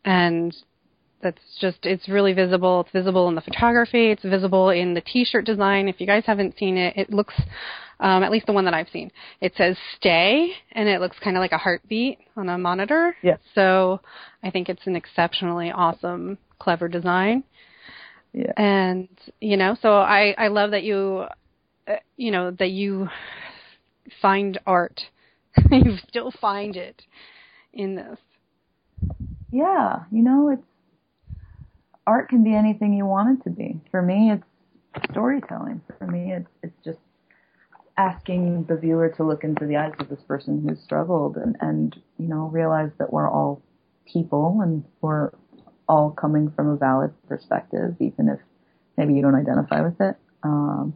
And that's just, it's really visible. It's visible in the photography. It's visible in the t-shirt design. If you guys haven't seen it, it looks, um, at least the one that I've seen, it says stay and it looks kind of like a heartbeat on a monitor. Yeah. So I think it's an exceptionally awesome, clever design. Yeah. And, you know, so I, I love that you, uh, you know, that you find art you still find it in this. Yeah, you know, it's art can be anything you want it to be. For me, it's storytelling. For me, it's it's just asking the viewer to look into the eyes of this person who's struggled and and you know realize that we're all people and we're all coming from a valid perspective, even if maybe you don't identify with it. Um,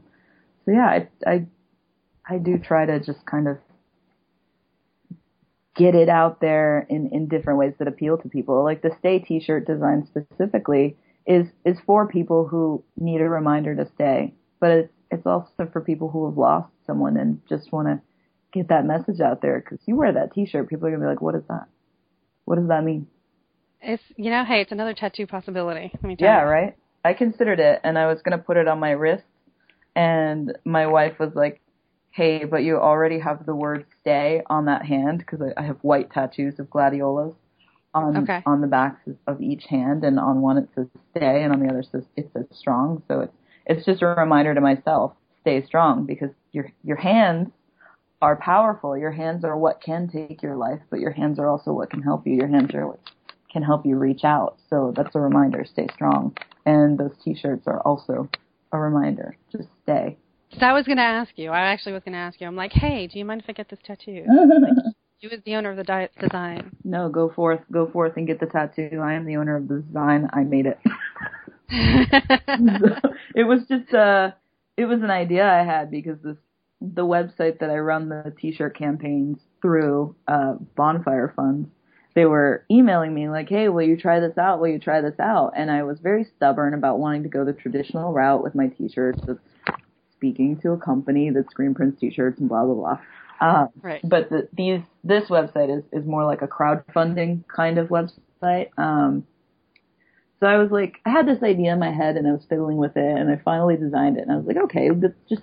so yeah, I, I I do try to just kind of get it out there in, in different ways that appeal to people. Like the Stay t-shirt design specifically is is for people who need a reminder to stay, but it's it's also for people who have lost someone and just want to get that message out there. Because you wear that T-shirt, people are gonna be like, "What is that? What does that mean?" It's you know, hey, it's another tattoo possibility. Let me tell Yeah, you. right. I considered it, and I was gonna put it on my wrist, and my wife was like, "Hey, but you already have the word stay on that hand because I, I have white tattoos of gladiolas on Okay. on the backs of each hand, and on one it says stay, and on the other says it says strong. So it's it's just a reminder to myself, stay strong, because your your hands are powerful. Your hands are what can take your life, but your hands are also what can help you. Your hands are what can help you reach out. So that's a reminder, stay strong. And those t-shirts are also a reminder, just stay. So I was going to ask you. I actually was going to ask you. I'm like, hey, do you mind if I get this tattoo? You as the owner of the di- design. no, go forth, go forth and get the tattoo. I am the owner of the design. I made it. it was just uh it was an idea I had because this the website that I run the t-shirt campaigns through uh bonfire funds they were emailing me like hey will you try this out? Will you try this out? And I was very stubborn about wanting to go the traditional route with my t-shirts of speaking to a company that screen prints t-shirts and blah blah blah. Uh, Right. but the, these this website is is more like a crowdfunding kind of website. Um so I was like, I had this idea in my head and I was fiddling with it and I finally designed it and I was like, okay, let's just,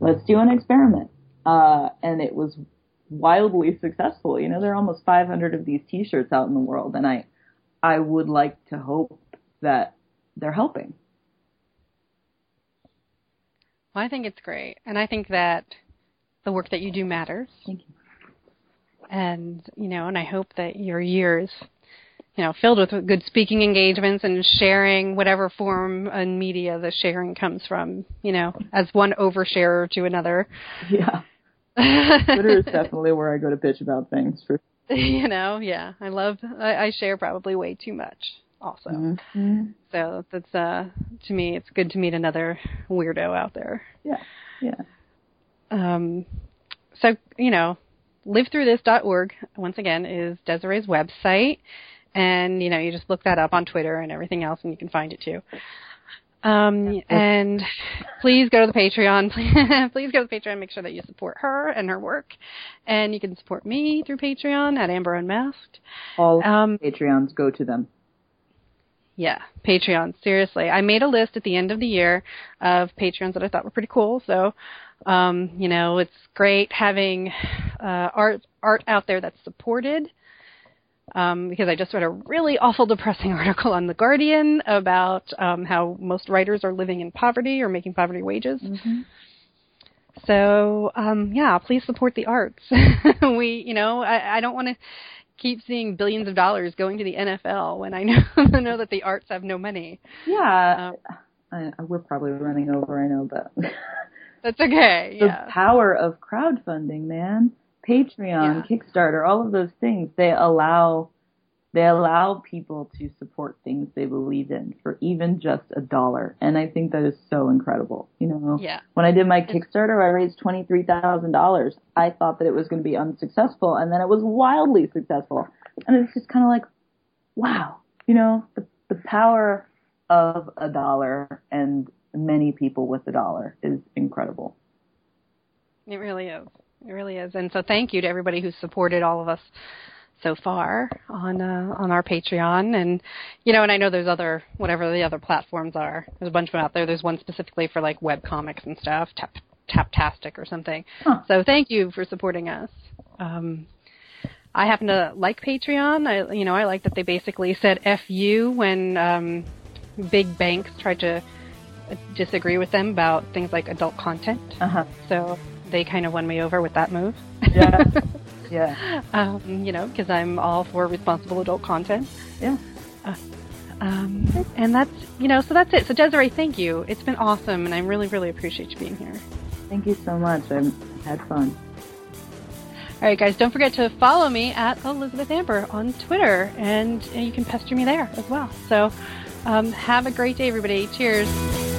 let's do an experiment. Uh, and it was wildly successful. You know, there are almost 500 of these t-shirts out in the world and I, I would like to hope that they're helping. Well, I think it's great, and I think that the work that you do matters. Thank you. And you know, and I hope that your years, you know, filled with good speaking engagements and sharing whatever form and media the sharing comes from, you know, as one oversharer to another. Yeah. Twitter is definitely where I go to bitch about things for you know, yeah, I love. I, I share probably way too much, also. mm-hmm. So that's uh, to me, it's good to meet another weirdo out there. Yeah. Yeah. Um, so, you know, livethroughthis.org, once again, is Dese'rae's website. And, you know, you just look that up on Twitter and everything else, and you can find it too. Um, and please go to the Patreon. please go to the Patreon. Make sure that you support her and her work. And you can support me through Patreon at Amber Unmasked. All Um, Patreons go to them. Yeah, Patreon. Seriously, I made a list at the end of the year of Patreons that I thought were pretty cool. So, um, you know, it's great having uh, art art out there that's supported. Um, because I just read a really awful, depressing article on the Guardian about um, how most writers are living in poverty or making poverty wages. So, um, yeah, please support the arts. we, you know, I, I don't want to keep seeing billions of dollars going to the NFL when I know know that the arts have no money. Yeah. Um, I, we're probably running over, I know, but That's okay. the Yeah. power of crowdfunding, man. Patreon, Yeah. Kickstarter, all of those things, they allow they allow people to support things they believe in for even just a dollar. And I think that is so incredible. You know, Yeah. when I did my Kickstarter, I raised twenty three thousand dollars. I thought that it was going to be unsuccessful, and then it was wildly successful. And it's just kind of like, wow, you know, the the power of a dollar and many people with a dollar is incredible. It really is. It really is. And so thank you to everybody who's supported all of us so far on uh, on our Patreon and you know and I know there's other whatever the other platforms are. There's a bunch of them out there. There's one specifically for like web comics and stuff, Tap Tapastic or something. Huh. So thank you for supporting us. Um I happen to like Patreon. I you know, I like that they basically said F you when um big banks tried to uh, disagree with them about things like adult content. Uh huh. So they kind of won me over with that move. Yeah. yeah. um, you know, because I'm all for responsible adult content. Yeah. Um, and that's, you know, so that's it. So Dese'rae, thank you. It's been awesome, and I really, really appreciate you being here. Thank you so much. I've had fun. All right, guys, don't forget to follow me at Elizabeth Amber on Twitter, and uh, you can pester me there as well. So um, have a great day, everybody. Cheers.